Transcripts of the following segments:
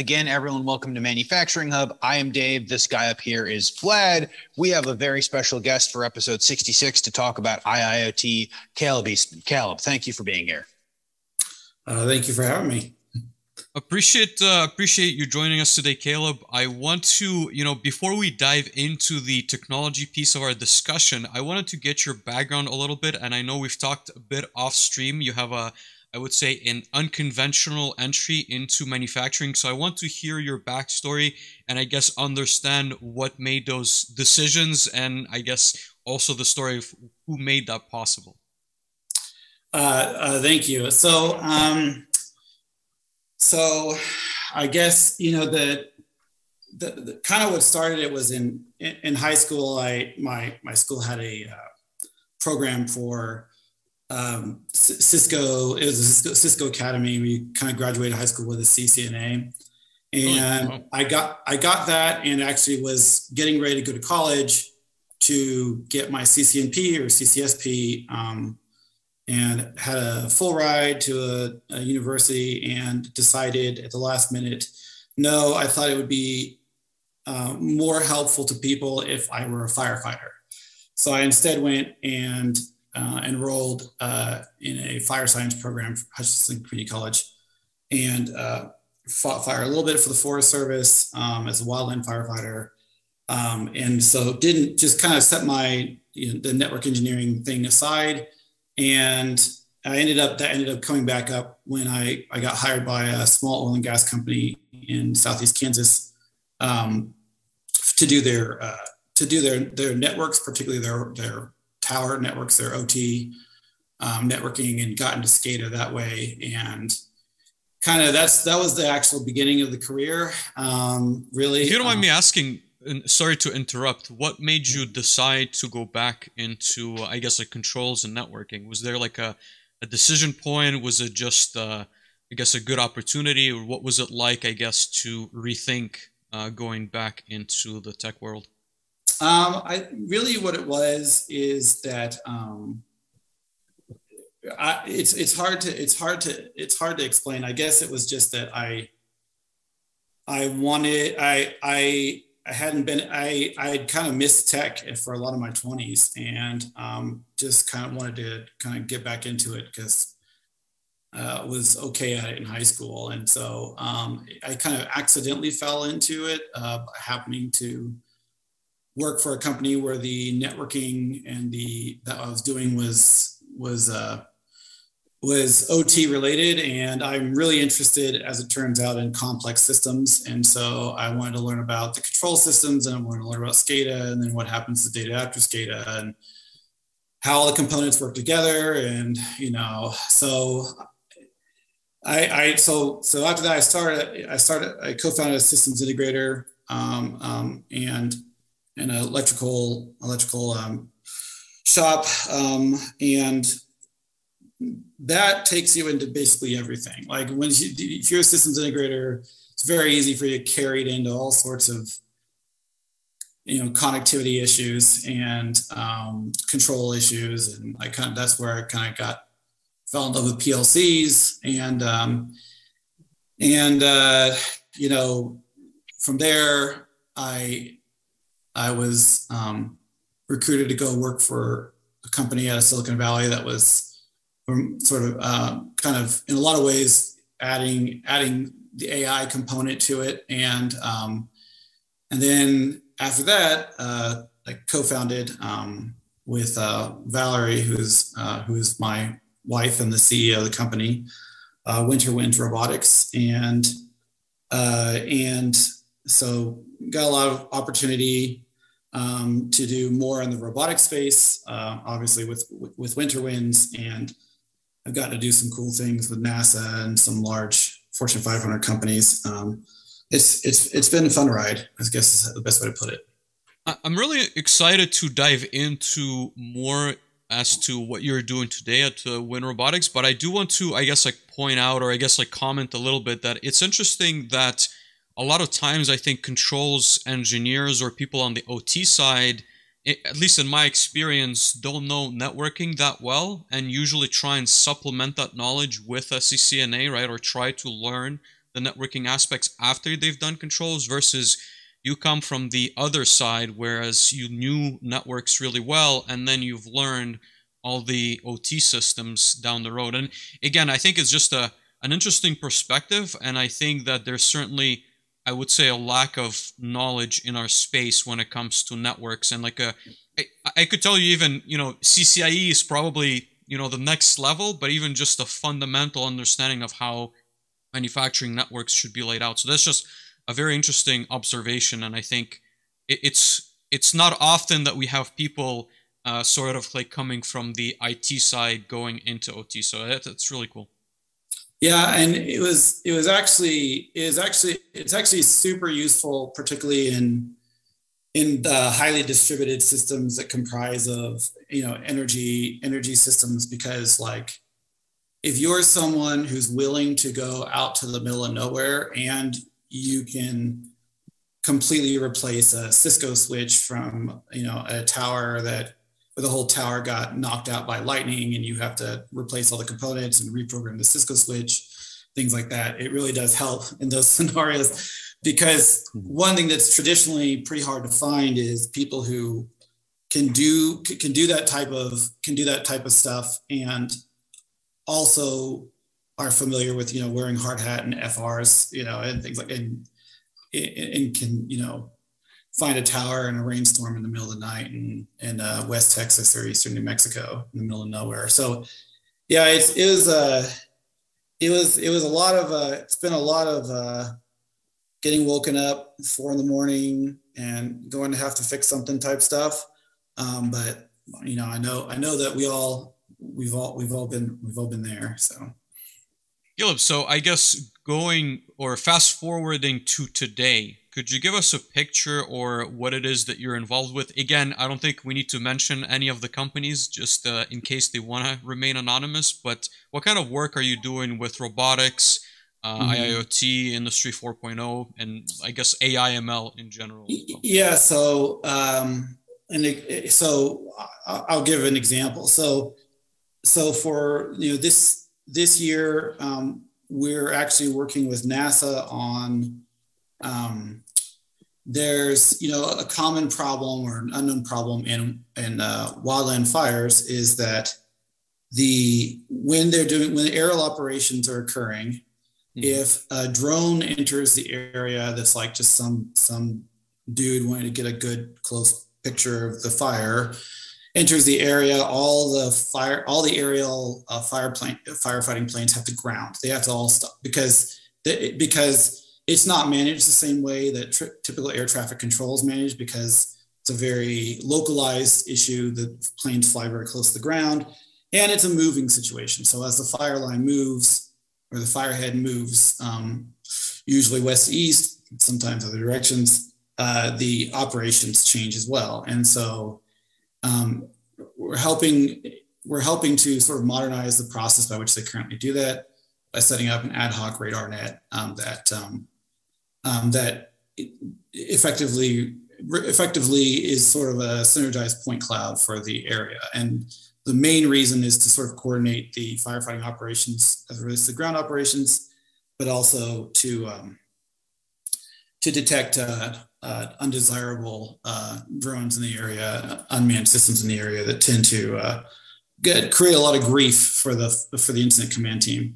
Again, everyone, welcome to Manufacturing Hub. I am Dave. This guy up here is Vlad. We have a very special guest for episode 66 to talk about IIoT. Caleb Eastman. Caleb, thank you for being here. Uh, thank you for having me. Appreciate uh, appreciate you joining us today, Caleb. I want to, you know, before we dive into the technology piece of our discussion, I wanted to get your background a little bit, and I know we've talked a bit off stream. You have a I would say, an unconventional entry into manufacturing. So I want to hear your backstory and I guess understand what made those decisions and I guess also the story of who made that possible. Uh, uh, thank you. So, um, so I guess you know the, the, the, kind of what started it was in in high school. I my my school had a uh, program for um, Cisco. It was a Cisco, Cisco, Academy. We kind of graduated high school with a CCNA, and oh, wow. I got I got that, and actually was getting ready to go to college to get my CCNP or CCSP, um, and had a full ride to a, a university, and decided at the last minute, no, I thought it would be uh, more helpful to people if I were a firefighter. So I instead went and uh, enrolled uh, in a fire science program for Hutchinson Community College and uh, fought fire a little bit for the Forest Service um, as a wildland firefighter. Um, and so didn't just kind of set my you know, the network engineering thing aside. And I ended up that ended up coming back up when I, I got hired by a small oil and gas company in southeast Kansas um, to do their uh, to do their their networks, particularly their their tower networks, their OT um, networking, and got into SCADA that way. And kind of that's that was the actual beginning of the career. Um, really, if you don't mind um, me asking, sorry to interrupt. What made you decide to go back into, I guess, like controls and networking? Was there like a a decision point? Was it just, uh, I guess, a good opportunity, or what was it like? I guess to rethink uh, going back into the tech world. Um, I really what it was is that um, I, it's it's hard to it's hard to it's hard to explain. I guess it was just that I I wanted I I I hadn't been I I had kind of missed tech for a lot of my 20s and um, just kind of wanted to kind of get back into it because uh, was okay at it in high school and so um, I kind of accidentally fell into it uh, happening to work for a company where the networking and the that I was doing was was uh, was OT related, and I'm really interested, as it turns out, in complex systems. And so I wanted to learn about the control systems, and I wanted to learn about SCADA, and then what happens to data after SCADA, and how all the components work together. And you know, so I, I so so after that, I started I started I co-founded a systems integrator, um, um, and an electrical electrical um, shop, um, and that takes you into basically everything. Like when you, if you're a systems integrator, it's very easy for you to carry it into all sorts of you know connectivity issues and um, control issues, and I kind of that's where I kind of got fell in love with PLCs and um, and uh, you know from there I I was um, recruited to go work for a company out of Silicon Valley that was sort of uh, kind of in a lot of ways adding adding the AI component to it, and um, and then after that, uh, I co-founded um, with uh, Valerie, who's uh, who's my wife and the CEO of the company, uh, Winter Wind Robotics, and uh, and so got a lot of opportunity um, to do more in the robotic space, uh, obviously with, with Winter Winds. And I've gotten to do some cool things with NASA and some large Fortune 500 companies. Um, it's, it's, it's been a fun ride, I guess is the best way to put it. I'm really excited to dive into more as to what you're doing today at uh, Wind Robotics, but I do want to, I guess, like point out or I guess like comment a little bit that it's interesting that – a lot of times I think controls engineers or people on the OT side, at least in my experience, don't know networking that well and usually try and supplement that knowledge with a CCNA, right? Or try to learn the networking aspects after they've done controls versus you come from the other side, whereas you knew networks really well and then you've learned all the OT systems down the road. And again, I think it's just a an interesting perspective, and I think that there's certainly, I would say, a lack of knowledge in our space when it comes to networks. And like a, I, I could tell you even, you know, CCIE is probably you know the next level, but even just a fundamental understanding of how manufacturing networks should be laid out. So that's just a very interesting observation, and I think it's it's not often that we have people uh, sort of like coming from the IT side going into OT. So that, that's really cool. Yeah, and it was it was actually it actually it's actually super useful, particularly in in the highly distributed systems that comprise of you know energy energy systems because like if you're someone who's willing to go out to the middle of nowhere and you can completely replace a Cisco switch from you know a tower that where the whole tower got knocked out by lightning and you have to replace all the components and reprogram the Cisco switch, things like that. It really does help in those scenarios because hmm. one thing that's traditionally pretty hard to find is people who can do can do that type of can do that type of stuff and also are familiar with you know wearing hard hat and FRs you know and things like and and can you know find a tower in a rainstorm in the middle of the night in in uh, West Texas or Eastern New Mexico in the middle of nowhere. So yeah, it's, it was uh, it was it was a lot of uh, it's been a lot of uh, getting woken up four in the morning and going to have to fix something type stuff. Um, but you know, I know I know that we all we've all we've all been we've all been there. So. Caleb, so I guess going or fast forwarding to today, could you give us a picture or what it is that you're involved with? Again, I don't think we need to mention any of the companies just uh, in case they want to remain anonymous, but what kind of work are you doing with robotics, uh, mm-hmm. IIoT, Industry 4.0, and I guess AI/ML in general? Yeah, so um, and so I'll give an example. So so for you know this this year um, we're actually working with NASA on um, there's you know a common problem or an unknown problem in in uh, wildland fires is that the when they're doing when the aerial operations are occurring mm-hmm. if a drone enters the area that's like just some some dude wanting to get a good close picture of the fire enters the area all the fire all the aerial uh, fire plane firefighting planes have to ground they have to all stop because they, because it's not managed the same way that tr- typical air traffic control is managed because it's a very localized issue. The planes fly very close to the ground, and it's a moving situation. So as the fire line moves or the firehead moves, um, usually west to east, sometimes other directions, uh, the operations change as well. And so um, we're helping we're helping to sort of modernize the process by which they currently do that by setting up an ad hoc radar net um, that um, um, that effectively effectively is sort of a synergized point cloud for the area. And the main reason is to sort of coordinate the firefighting operations as it relates to ground operations, but also to um, to detect uh, uh, undesirable uh, drones in the area, unmanned systems in the area that tend to uh, get create a lot of grief for the for the incident command team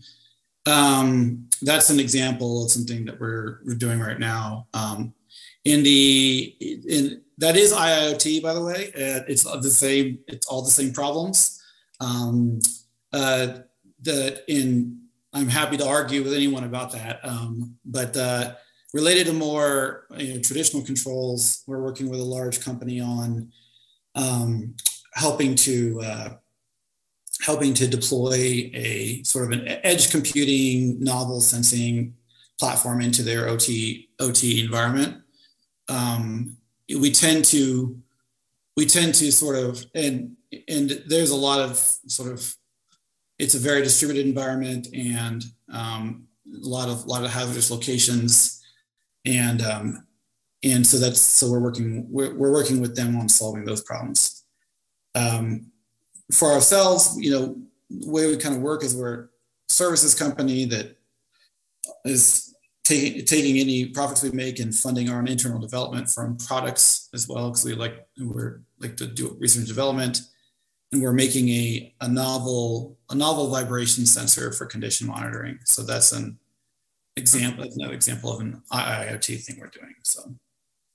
um, that's an example of something that we're, we're doing right now. Um, in the in that is IIoT, by the way. Uh, it's the same. It's all the same problems. Um, uh, the in I'm happy to argue with anyone about that. Um, but uh, related to more you know, traditional controls, we're working with a large company on um, helping to uh, helping to deploy a sort of an edge computing novel sensing platform into their OT OT environment. Um, we tend to we tend to sort of and and there's a lot of sort of it's a very distributed environment and um, a lot of a lot of hazardous locations and um, and so that's so we're working we're, we're working with them on solving those problems. Um, for ourselves, you know, the way we kind of work is we're a services company that is taking taking any profits we make and funding our own internal development from products as well because we like we're like to do research and development. And we're making a, a novel a novel vibration sensor for condition monitoring. So that's an example another example of an iot thing we're doing so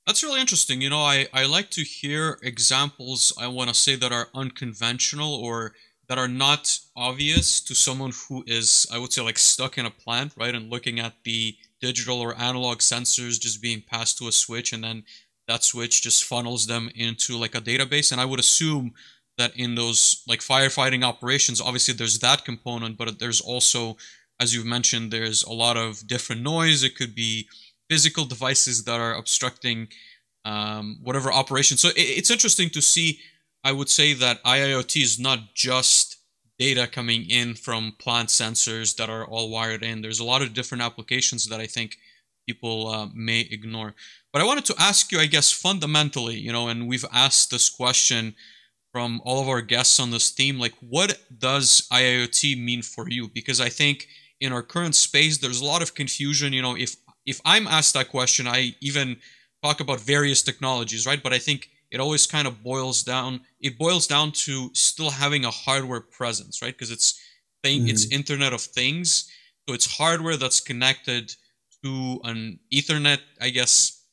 that's really interesting. You know i i like to hear examples i want to say that are unconventional or that are not obvious to someone who is i would say like stuck in a plant right and looking at the digital or analog sensors just being passed to a switch and then that switch just funnels them into like a database. And i would assume that in those like firefighting operations obviously there's that component but there's also as you've mentioned there's a lot of different noise. It could be physical devices that are obstructing um, whatever operation so it's interesting to see i would say that iiot is not just data coming in from plant sensors that are all wired in. There's a lot of different applications that I think people uh, may ignore. But I wanted to ask you, I guess, fundamentally, you know, and we've asked this question from all of our guests on this theme, like, what does IIoT mean for you? Because I think in our current space, there's a lot of confusion. You know, if if I'm asked that question, I even talk about various technologies, right? But I think it always kind of boils down it boils down to still having a hardware presence right because it's thing mm-hmm. it's internet of things so it's hardware that's connected to an ethernet i guess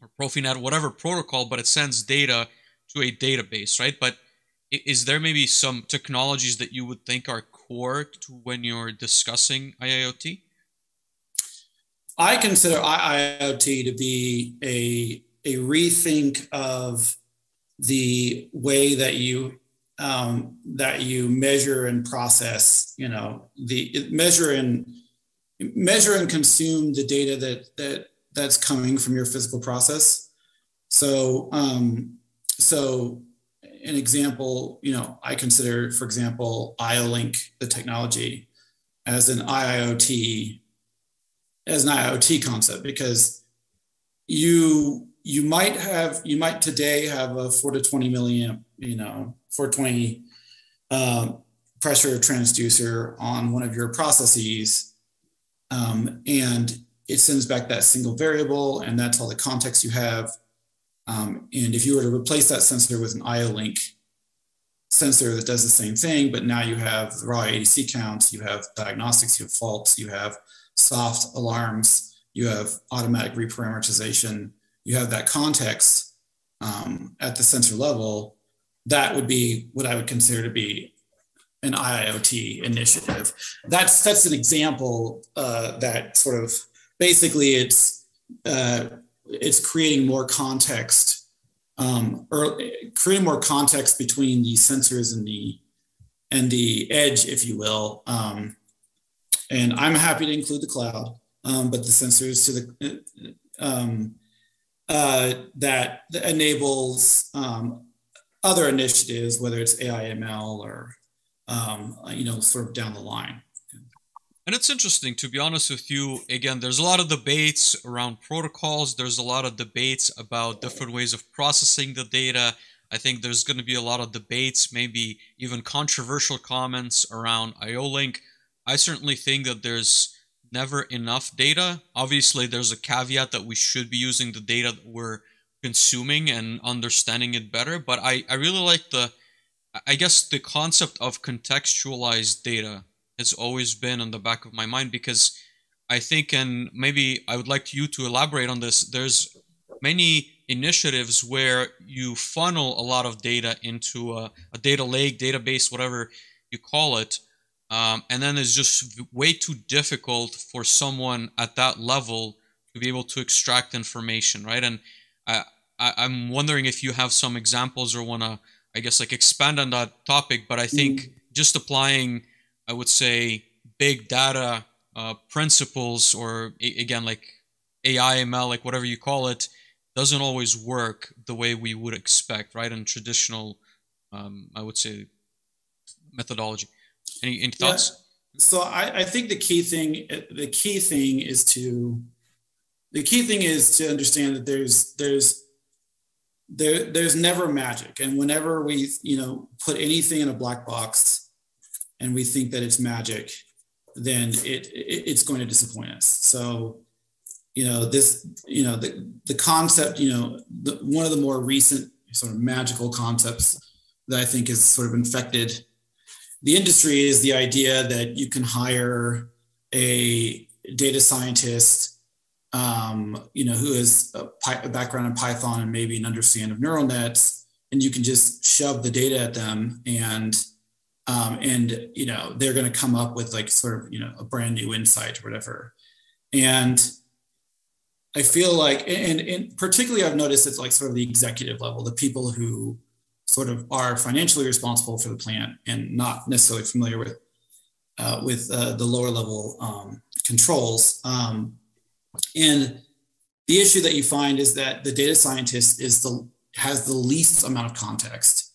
or profinet whatever protocol but it sends data to a database right but is there maybe some technologies that you would think are core to when you're discussing iiot i consider iiot to be a a rethink of the way that you um, that you measure and process you know the measure and measure and consume the data that that that's coming from your physical process. So um, so an example you know i consider for example IO-Link the technology as an iiot as an iot concept because you you might have you might today have a 4 to 20 milliamp you know 420 um, pressure transducer on one of your processes um, and it sends back that single variable and that's all the context you have. Um, and if you were to replace that sensor with an IO-Link sensor that does the same thing but now you have raw adc counts you have diagnostics you have faults you have soft alarms you have automatic reparameterization you have that context um, at the sensor level, that would be what I would consider to be an IIoT initiative. That's that's an example uh, that sort of basically it's uh, it's creating more context um, or creating more context between the sensors and the and the edge, if you will. Um, and I'm happy to include the cloud, um, but the sensors to the um, uh, that, enables um, other initiatives, whether it's AI/ML or um, you know, sort of down the line. And it's interesting, to be honest with you. Again, there's a lot of debates around protocols. There's a lot of debates about different ways of processing the data. I think there's going to be a lot of debates, maybe even controversial comments around IO-Link. I certainly think that there's never enough data. Obviously, there's a caveat that we should be using the data that we're consuming and understanding it better. But I, I really like the, I guess, the concept of contextualized data has always been on the back of my mind because I think, and maybe I would like you to elaborate on this, there's many initiatives where you funnel a lot of data into a, a data lake, database, whatever you call it um, and then it's just way too difficult for someone at that level to be able to extract information, right? And I, I, am wondering if you have some examples or want to, I guess, like expand on that topic. But I think mm. just applying, I would say, big data uh, principles, or again, like AI, ML, like whatever you call it, doesn't always work the way we would expect, right? In traditional, um, I would say, methodology. Any, any thoughts? Yeah. So I, I think the key thing the key thing is to the key thing is to understand that there's there's there there's never magic and whenever we you know put anything in a black box and we think that it's magic then it, it it's going to disappoint us so you know this you know the the concept you know the, one of the more recent sort of magical concepts that I think has sort of infected the industry is the idea that you can hire a data scientist, um, you know, who has a, a, background in Python and maybe an understanding of neural nets, and you can just shove the data at them, and um, and you know they're going to come up with like sort of you know a brand new insight or whatever, and I feel like, and, and particularly I've noticed it's like sort of the executive level, the people who sort of are financially responsible for the plant and not necessarily familiar with uh, with uh, the lower level um, controls. Um, and the issue that you find is that the data scientist is the has the least amount of context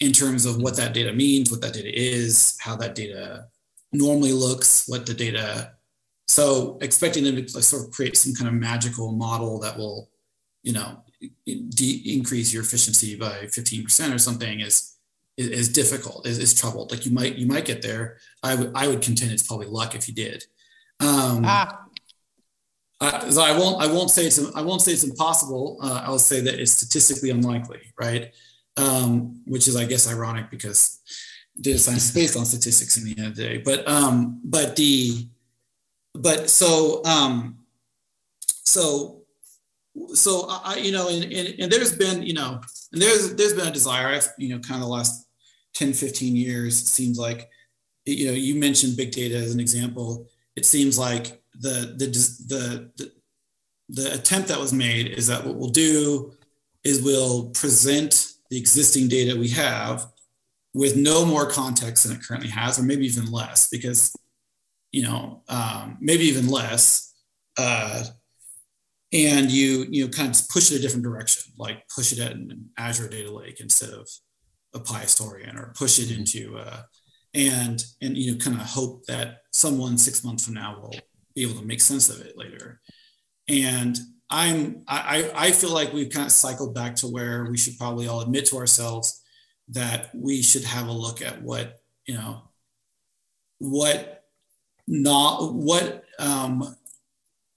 in terms of what that data means, what that data is, how that data normally looks, what the data. So expecting them to sort of create some kind of magical model that will, you know, de- increase your efficiency by 15% or something is is, is difficult is, is, troubled. Like you might you might get there. I would i would contend it's probably luck if you did. Um ah. I, so i won't i won't say it's i won't say it's impossible. Uh, i'll say that it's statistically unlikely right? Um which is i guess ironic because data science is based on statistics in the end of the day. But um but the but so um so so I, you know, and, and, and there's been, you know, and there's, there's been a desire, I've, you know, kind of the last 10, 15 years, it seems like, you know, you mentioned big data as an example. It seems like the, the, the, the, the attempt that was made is that what we'll do is we'll present the existing data we have with no more context than it currently has, or maybe even less, because, you know, um, maybe even less, uh, and you you know kind of push it a different direction, like push it at an Azure Data Lake instead of a PI Historian, or push it into uh, and and you know kind of hope that someone six months from now will be able to make sense of it later. And I'm I I feel like we've kind of cycled back to where we should probably all admit to ourselves that we should have a look at what you know what not what um,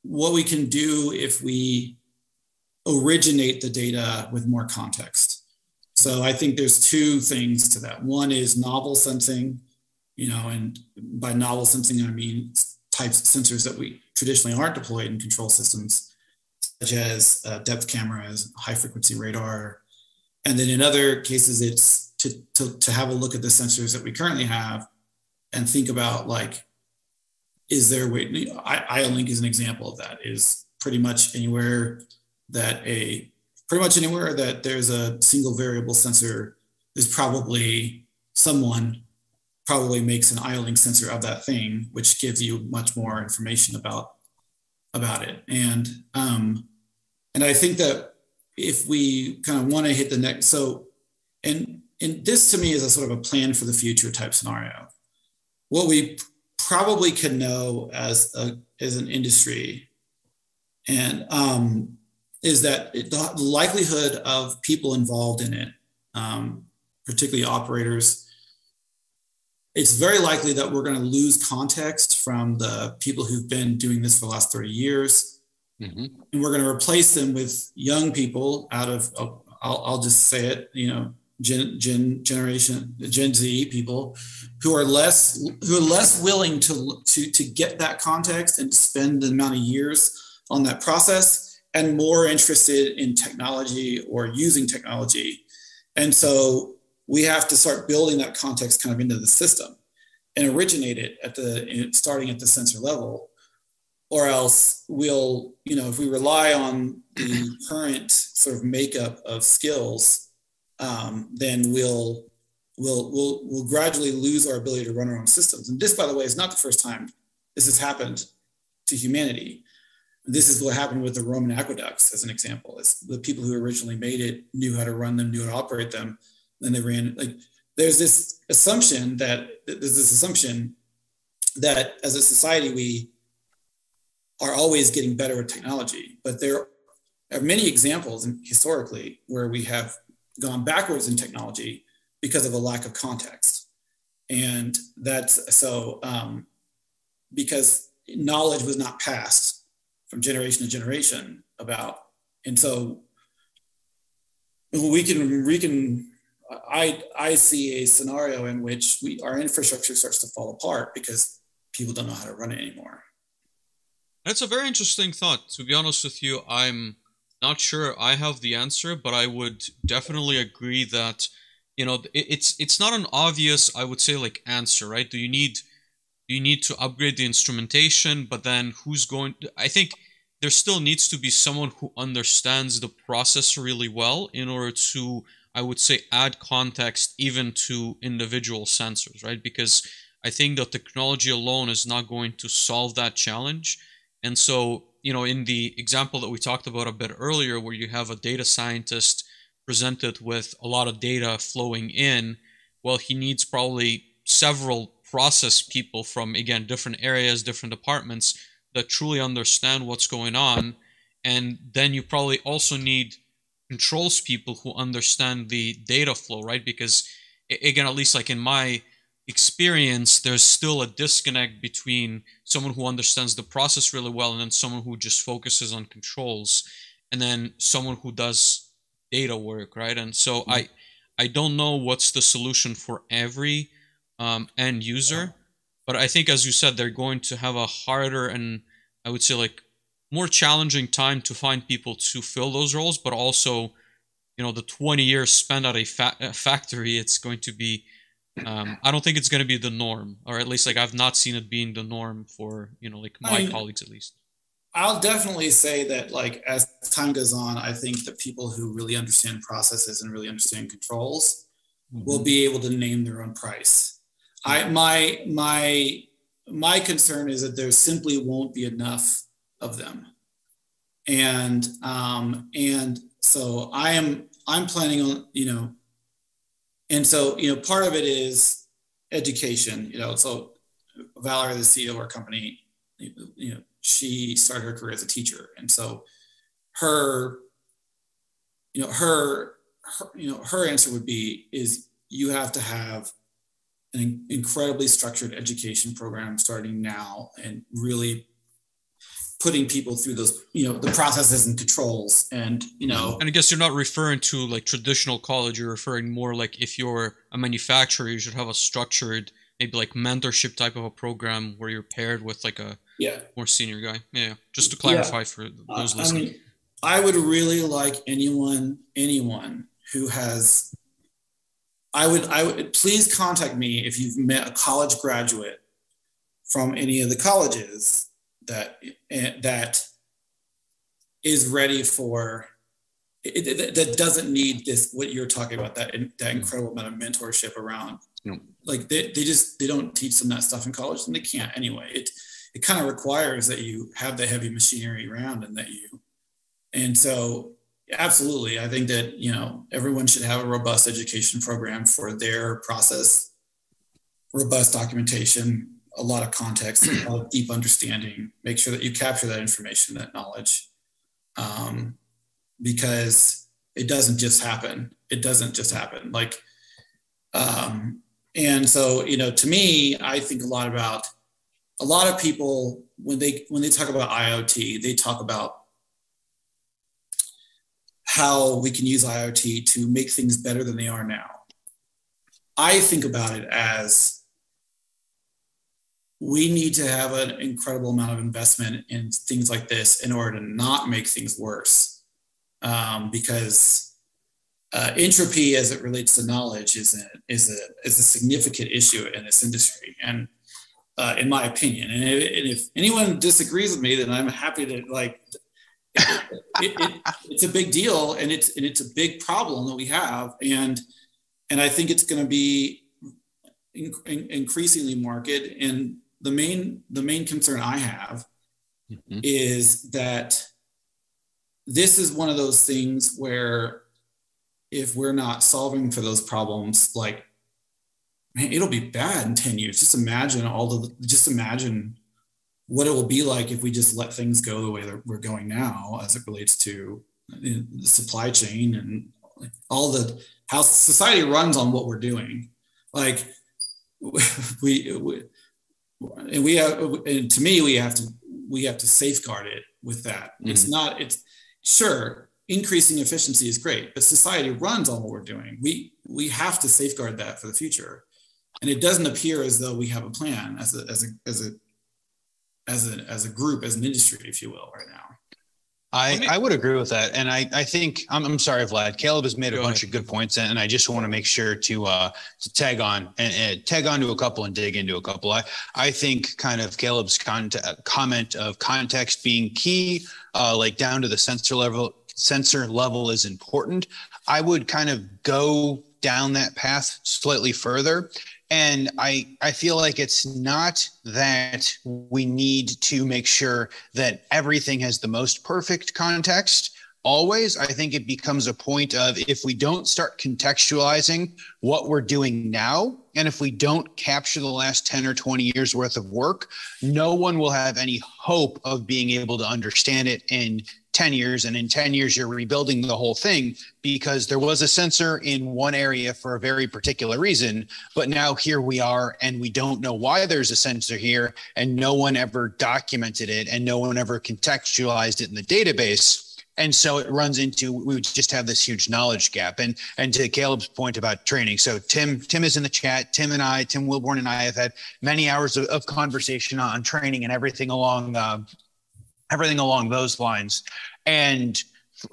what we can do if we originate the data with more context. So I think there's two things to that. One is novel sensing, you know, and by novel sensing, I mean types of sensors that we traditionally aren't deployed in control systems, such as uh, depth cameras, high frequency radar. And then in other cases, it's to, to, to have a look at the sensors that we currently have and think about like is there a way IO-Link is an example of that is pretty much anywhere that a pretty much anywhere that there's a single variable sensor there's probably someone probably makes an IO-Link sensor of that thing which gives you much more information about about it. And um and i think that if we kind of want to hit the next so and and this to me is a sort of a plan for the future type scenario. What we probably could know as a as an industry, and um, is that the likelihood of people involved in it, um, particularly operators, it's very likely that we're going to lose context from the people who've been doing this for the last 30 years. Mm-hmm. And we're going to replace them with young people out of, I'll, I'll just say it, you know, Gen, Gen generation Gen Z people who are less who are less willing to to to get that context and spend the amount of years on that process and more interested in technology or using technology. And so we have to start building that context kind of into the system and originate it at the starting at the sensor level or else we'll you know if we rely on the current sort of makeup of skills um, then we'll we'll we'll we'll gradually lose our ability to run our own systems. And this, by the way, is not the first time this has happened to humanity. This is what happened with the Roman aqueducts, as an example. The people who originally made it knew how to run them, knew how to operate them. Then they ran like there's this assumption that there's this assumption that as a society we are always getting better at technology, but there are many examples historically where we have gone backwards in technology because of a lack of context. And that's so um, because knowledge was not passed from generation to generation about. And so we can we can I I see a scenario in which we our infrastructure starts to fall apart because people don't know how to run it anymore. That's a very interesting thought. To be honest with you, I'm not sure I have the answer, but I would definitely agree that you know it's it's not an obvious I would say like answer, right? Do you need you need to upgrade the instrumentation, but then who's going to, I think there still needs to be someone who understands the process really well in order to I would say add context even to individual sensors, right? Because I think the technology alone is not going to solve that challenge. And so, you know, in the example that we talked about a bit earlier, where you have a data scientist presented with a lot of data flowing in, well, he needs probably several process people from, again, different areas, different departments that truly understand what's going on. And then you probably also need controls people who understand the data flow, right? Because again, at least like in my experience, there's still a disconnect between someone who understands the process really well and then someone who just focuses on controls and then someone who does data work, right? And so mm-hmm. I I don't know what's the solution for every um, end user, but I think as you said, they're going to have a harder and I would say like more challenging time to find people to fill those roles, but also, you know, the 20 years spent at a, fa- a factory, it's going to be, um, I don't think it's going to be the norm, or at least like I've not seen it being the norm for, you know, like my I mean, colleagues at least. I'll definitely say that, like, as time goes on, I think that people who really understand processes and really understand controls mm-hmm. will be able to name their own price. I my my my concern is that there simply won't be enough of them. And um, and so I am I'm planning on, you know, and so, you know, part of it is education, you know, so Valerie, the CEO of our company, you know, she started her career as a teacher. And so her, you know, her, her you know, her answer would be is you have to have an incredibly structured education program starting now and really putting people through those you know the processes and controls and you know. And i guess you're not referring to like traditional college you're referring more like if you're a manufacturer you should have a structured maybe like mentorship type of a program where you're paired with like a yeah. more senior guy. Yeah just to clarify yeah. for those uh, listening. I, mean, I would really like anyone anyone who has i would i would please contact me if you've met a college graduate from any of the colleges that eh, that is ready for it, that doesn't need this what you're talking about that that incredible amount of mentorship around. Like they, they just they don't teach them that stuff in college and they can't anyway. It it kind of requires that you have the heavy machinery around and that you and so absolutely i think that you know everyone should have a robust education program for their process robust documentation a lot of context, a lot of deep understanding. Make sure that you capture that information, that knowledge, um, because it doesn't just happen. It doesn't just happen. Like, um, and so you know, to me, I think a lot about a lot of people when they when they talk about IoT, they talk about how we can use IoT to make things better than they are now. I think about it as we need to have an incredible amount of investment in things like this in order to not make things worse. Um, because uh, entropy, as it relates to knowledge, is a, is a, is a significant issue in this industry. And uh, in my opinion, and if, and if, anyone disagrees with me, then I'm happy to like, it, it, it, it's a big deal and it's, and it's a big problem that we have. And, and I think it's going to be in, in, increasingly market and the main the main concern I have mm-hmm. is that this is one of those things where if we're not solving for those problems, like man, it'll be bad in 10 years. Just imagine all the just imagine what it will be like if we just let things go the way that we're going now as it relates to the supply chain and all the how society runs on what we're doing. Like we, we and we have and to me we have to we have to safeguard it with that. Mm-hmm. It's not. It's sure increasing efficiency is great, but society runs on what we're doing. We we have to safeguard that for the future, and it doesn't appear as though we have a plan as a as a as a as a as a group as an industry, if you will, right now. I, I would agree with that. And I, I think I'm, I'm sorry, Vlad. Caleb has made a bunch ahead. of good points, and I just want to make sure to uh, to tag on and, and, tag on to a couple and dig into a couple. I, I think kind of Caleb's con- comment of context being key, uh, like down to the sensor level. Sensor level is important. I would kind of go down that path slightly further and i i feel like it's not that we need to make sure that everything has the most perfect context. Always i think it becomes a point of if we don't start contextualizing what we're doing now and if we don't capture the last 10 or 20 years worth of work no one will have any hope of being able to understand it and 10 years and in 10 years you're rebuilding the whole thing because there was a sensor in one area for a very particular reason but now here we are and we don't know why there's a sensor here and no one ever documented it and no one ever contextualized it in the database. And so it runs into we just have this huge knowledge gap. And and to caleb's point about training so tim tim is in the chat. Tim and i tim wilborn and i have had many hours of, of conversation on training and everything along uh, everything along those lines. And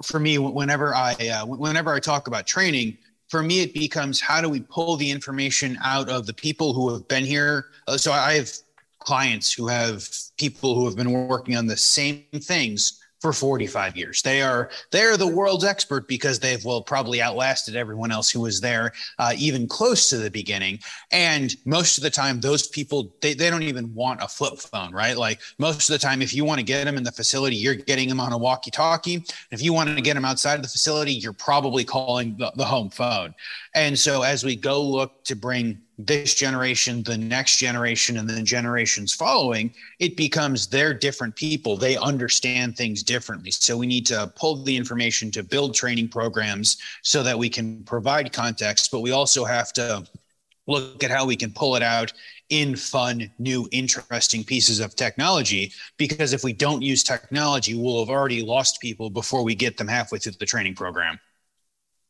for me, whenever I uh, whenever I talk about training, for me it becomes how do we pull the information out of the people who have been here. Uh, so I have clients who have people who have been working on the same things for 45 years. They are they're the world's expert because they've well probably outlasted everyone else who was there uh, even close to the beginning. And most of the time, those people they, they don't even want a flip phone, right? Like most of the time, if you want to get them in the facility, you're getting them on a walkie-talkie. If you want to get them outside of the facility, you're probably calling the, the home phone. And so as we go look to bring this generation, the next generation, and the generations following, it becomes they're different people. They understand things differently. So we need to pull the information to build training programs so that we can provide context, but we also have to look at how we can pull it out in fun, new, interesting pieces of technology. Because if we don't use technology, we'll have already lost people before we get them halfway through the training program.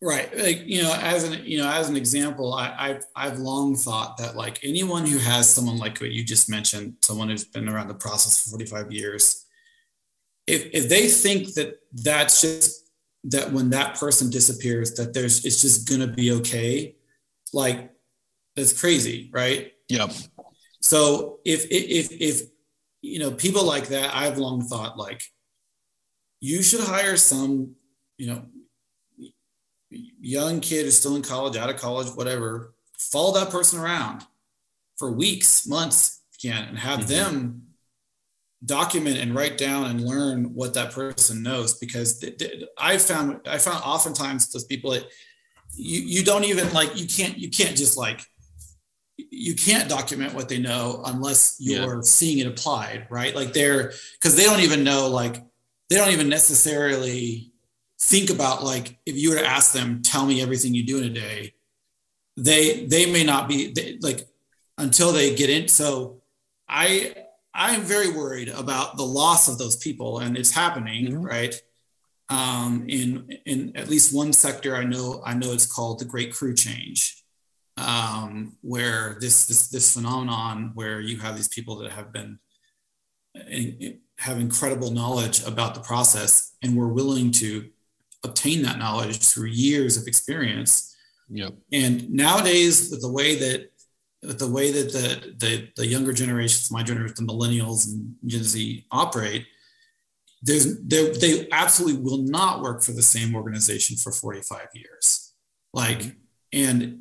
Right. Like, you know, as an, you know, as an example, I, I've, I've long thought that like anyone who has someone like what you just mentioned, someone who's been around the process for 45 years, if, if they think that that's just that when that person disappears, that there's, it's just going to be okay. Like that's crazy. Right. Yep. So if, if, if, you know, people like that, I've long thought like you should hire some, you know, young kid who's still in college, out of college, whatever, follow that person around for weeks, months, can, and have mm-hmm. them document and write down and learn what that person knows. Because th- th- I found, I found oftentimes those people that you, you don't even like, you can't, you can't just like, you can't document what they know unless you're yeah. seeing it applied, right? Like they're, because they don't even know, like, they don't even necessarily think about like if you were to ask them tell me everything you do in a day they they may not be they, like until they get in so i i'm very worried about the loss of those people and it's happening mm-hmm. right um, in in at least one sector i know i know it's called the great crew change um, where this this this phenomenon where you have these people that have been in, have incredible knowledge about the process and we're willing to obtain that knowledge through years of experience. Yep. And nowadays, with the way that with the way that the, the the younger generations, my generation, the millennials and Gen Z operate, there's they they absolutely will not work for the same organization for 45 years. Like, mm-hmm. and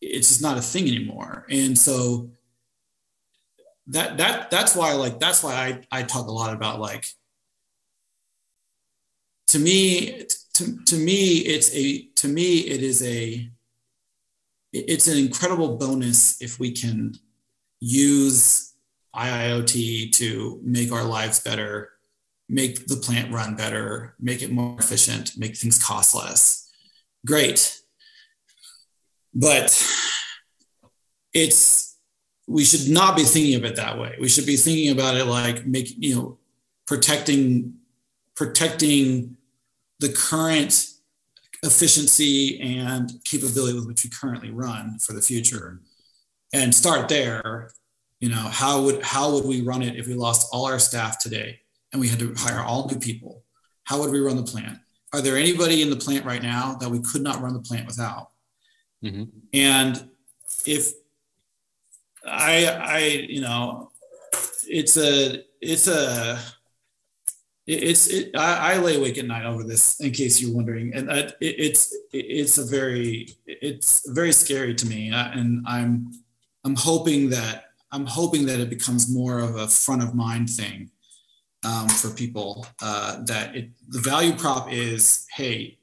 it's just not a thing anymore. And so that that that's why like that's why I I talk a lot about like to me to, to me it's a to me it is a it's an incredible bonus if we can use IIoT to make our lives better, make the plant run better, make it more efficient, make things cost less. Great. But it's we should not be thinking of it that way. We should be thinking about it like make you know protecting protecting the current efficiency and capability with which we currently run for the future. And start there you know how would how would we run it if we lost all our staff today and we had to hire all new people? How would we run the plant? Are there anybody in the plant right now that we could not run the plant without? Mm-hmm. and if i i you know it's a it's a it's it, I, I, lay awake at night over this in case you're wondering. And it, it's it's a very it's very scary to me. And i'm i'm hoping that i'm hoping that it becomes more of a front of mind thing um, for people uh, that it, the value prop is hey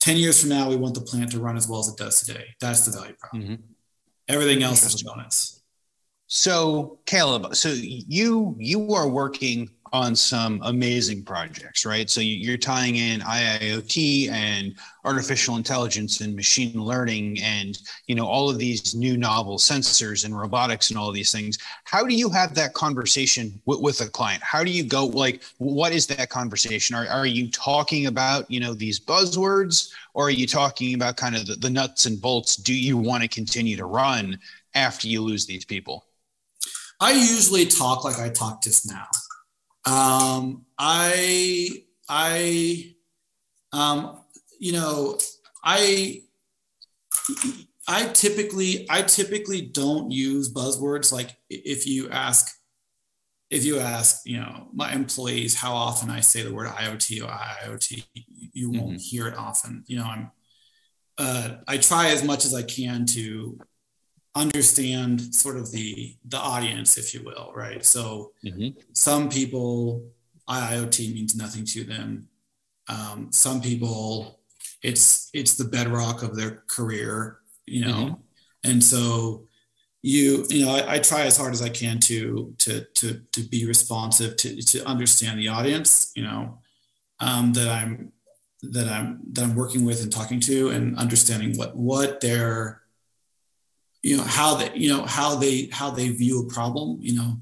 10 years from now we want the plant to run as well as it does today. That's the value prop. Mm-hmm. everything else is a bonus so caleb so you you are working on some amazing projects, right? So you're tying in IIoT and artificial intelligence and machine learning and you know all of these new novel sensors and robotics and all these things. How do you have that conversation with, with a client? How do you go like what is that conversation? Are, are you talking about you know these buzzwords or are you talking about kind of the, the nuts and bolts? Do you want to continue to run after you lose these people? I usually talk like I talked just now. Um, I, I, um, you know, I, I typically, I typically don't use buzzwords. Like if you ask, if you ask, you know, my employees how often I say the word IoT or IoT, you won't mm-hmm. hear it often. You know, I'm, uh, I try as much as I can to understand sort of the the audience if you will right so mm-hmm. some people iot means nothing to them um, some people it's it's the bedrock of their career you know mm-hmm. and so you you know I, I, try as hard as i can to to to to be responsive to to understand the audience you know um, that i'm that i'm that i'm working with and talking to and understanding what what their you know how they you know how they how they view a problem you know.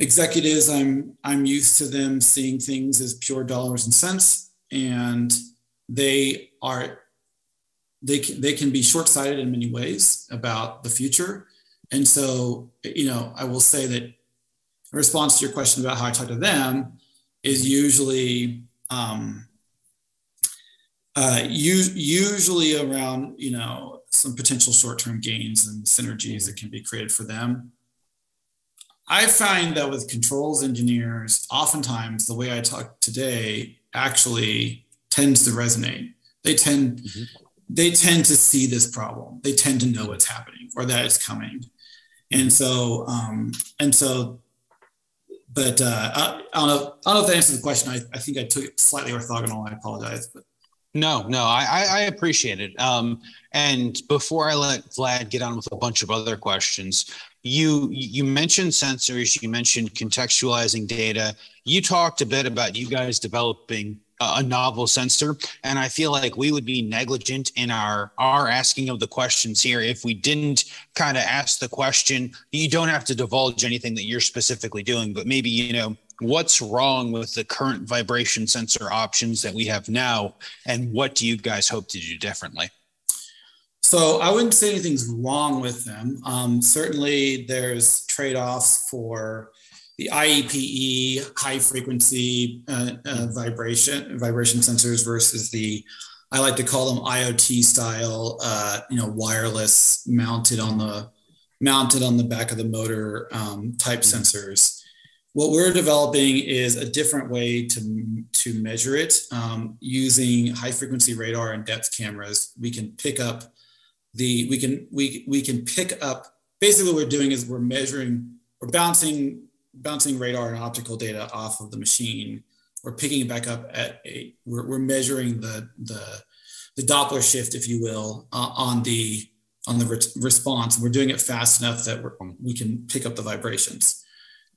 Executives i'm i'm used to them seeing things as pure dollars and cents and they are they can, they can be short-sighted in many ways about the future. And so you know i will say that in response to your question about how i talk to them is usually um, uh, usually around you know some potential short-term gains and synergies that can be created for them. I find that with controls engineers, oftentimes the way I talk today actually tends to resonate. They tend mm-hmm. they tend to see this problem. They tend to know what's happening or that it's coming. And so um, and so but uh, I, I, don't know. I don't know if that answers the question. I, I think I took it slightly orthogonal. I apologize, but no, no, I, I appreciate it. Um, and before I let Vlad get on with a bunch of other questions, you you mentioned sensors, you mentioned contextualizing data. You talked a bit about you guys developing a novel sensor and i feel like we would be negligent in our our asking of the questions here if we didn't kind of ask the question you don't have to divulge anything that you're specifically doing but maybe you know what's wrong with the current vibration sensor options that we have now and what do you guys hope to do differently? So i wouldn't say anything's wrong with them. Um, certainly there's trade-offs for the iepe high frequency uh, uh, vibration vibration sensors versus the i like to call them iot style uh, you know wireless mounted on the mounted on the back of the motor um, type mm-hmm. sensors what we're developing is a different way to, to measure it um, using high frequency radar and depth cameras. We can pick up the, we can, we, we can pick up, basically what we're doing is we're measuring, we're bouncing, bouncing radar and optical data off of the machine. We're picking it back up at a, we're, we're measuring the, the, the Doppler shift, if you will, uh, on the, on the re- response. We're doing it fast enough that we can pick up the vibrations.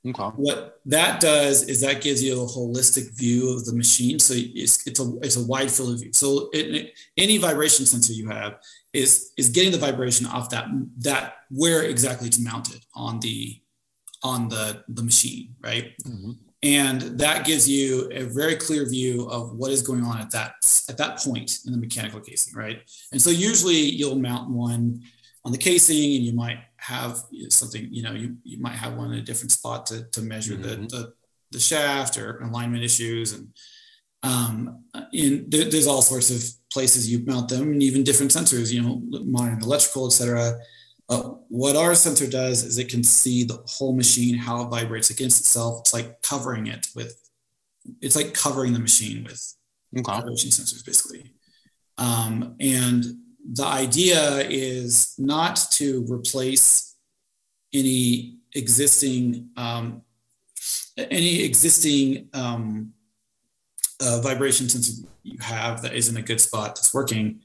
Okay. What that does is that gives you a holistic view of the machine. So it's, it's a it's a wide field of view. So it, any vibration sensor you have is is getting the vibration off that that where exactly it's mounted on the on the the machine, right? Mm-hmm. And that gives you a very clear view of what is going on at that at that point in the mechanical casing, right? And so usually you'll mount one on the casing and you might have something, you know, you, you might have one in a different spot to, to measure mm-hmm. the, the, the, shaft or alignment issues. And um, in, there, there's all sorts of places you mount them and even different sensors, you know, monitoring electrical, etc. cetera. Uh, what our sensor does is it can see the whole machine, how it vibrates against itself. It's like covering it with, it's like covering the machine with okay. vibration sensors, basically. Um, and the idea is not to replace any existing um, any existing um, uh, vibration sensor you have that is in a good spot that's working,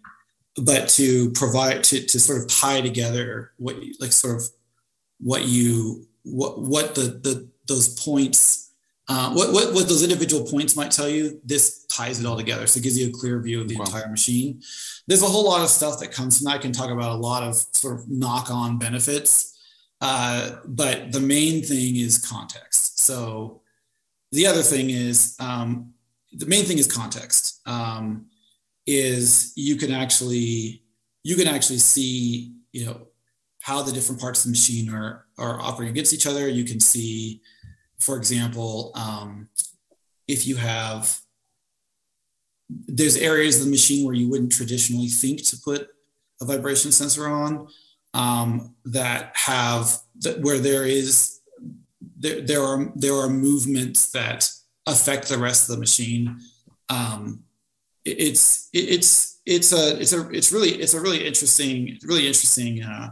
but to provide to, to sort of tie together what like sort of what you what what the the those points uh, what, what, what those individual points might tell you, this ties it all together. So it gives you a clear view of the wow. entire machine. There's a whole lot of stuff that comes from that. I can talk about a lot of sort of knock on benefits. Uh, but the main thing is context. So the other thing is, um, the main thing is context. Um, is you can actually you can actually see you know how the different parts of the machine are are operating against each other. You can see for example, um, if you have, there's areas of the machine where you wouldn't traditionally think to put a vibration sensor on um, that have, that where there is, there, there are, there are movements that affect the rest of the machine. Um, it, it's, it, it's, it's a, it's a, it's really, it's a really interesting, really interesting uh,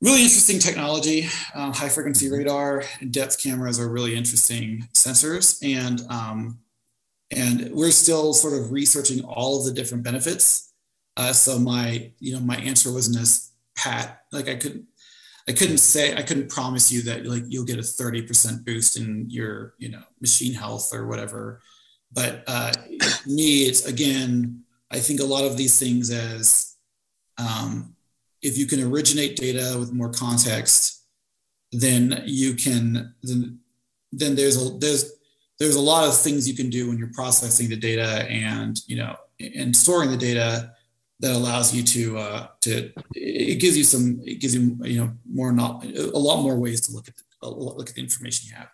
really interesting technology. Um, high frequency radar and depth cameras are really interesting sensors, and um, and we're still sort of researching all of the different benefits. Uh, so my you know my answer wasn't as pat. Like I couldn't I couldn't say I couldn't promise you that like you'll get a thirty percent boost in your you know machine health or whatever. But uh, me, it's again I think a lot of these things as um, if you can originate data with more context, then you can then then there's a there's there's a lot of things you can do when you're processing the data and you know and storing the data that allows you to uh, to it gives you some it gives you you know more not a lot more ways to look at the, look at the information you have.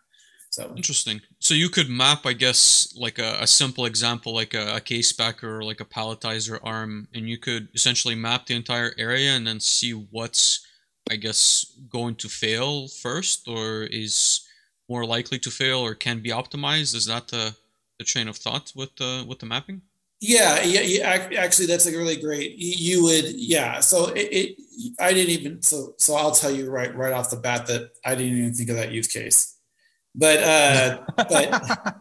So interesting. So you could map, I guess, like a, a simple example, like a, a, case packer or like a palletizer arm, and you could essentially map the entire area and then see what's, I guess, going to fail first, or is more likely to fail, or can be optimized. Is that the the train of thought with the with the mapping? Yeah, yeah, yeah. Actually, that's a really great. You would, yeah. So it, it, I didn't even. So, so I'll tell you right, right off the bat that I didn't even think of that use case but uh, but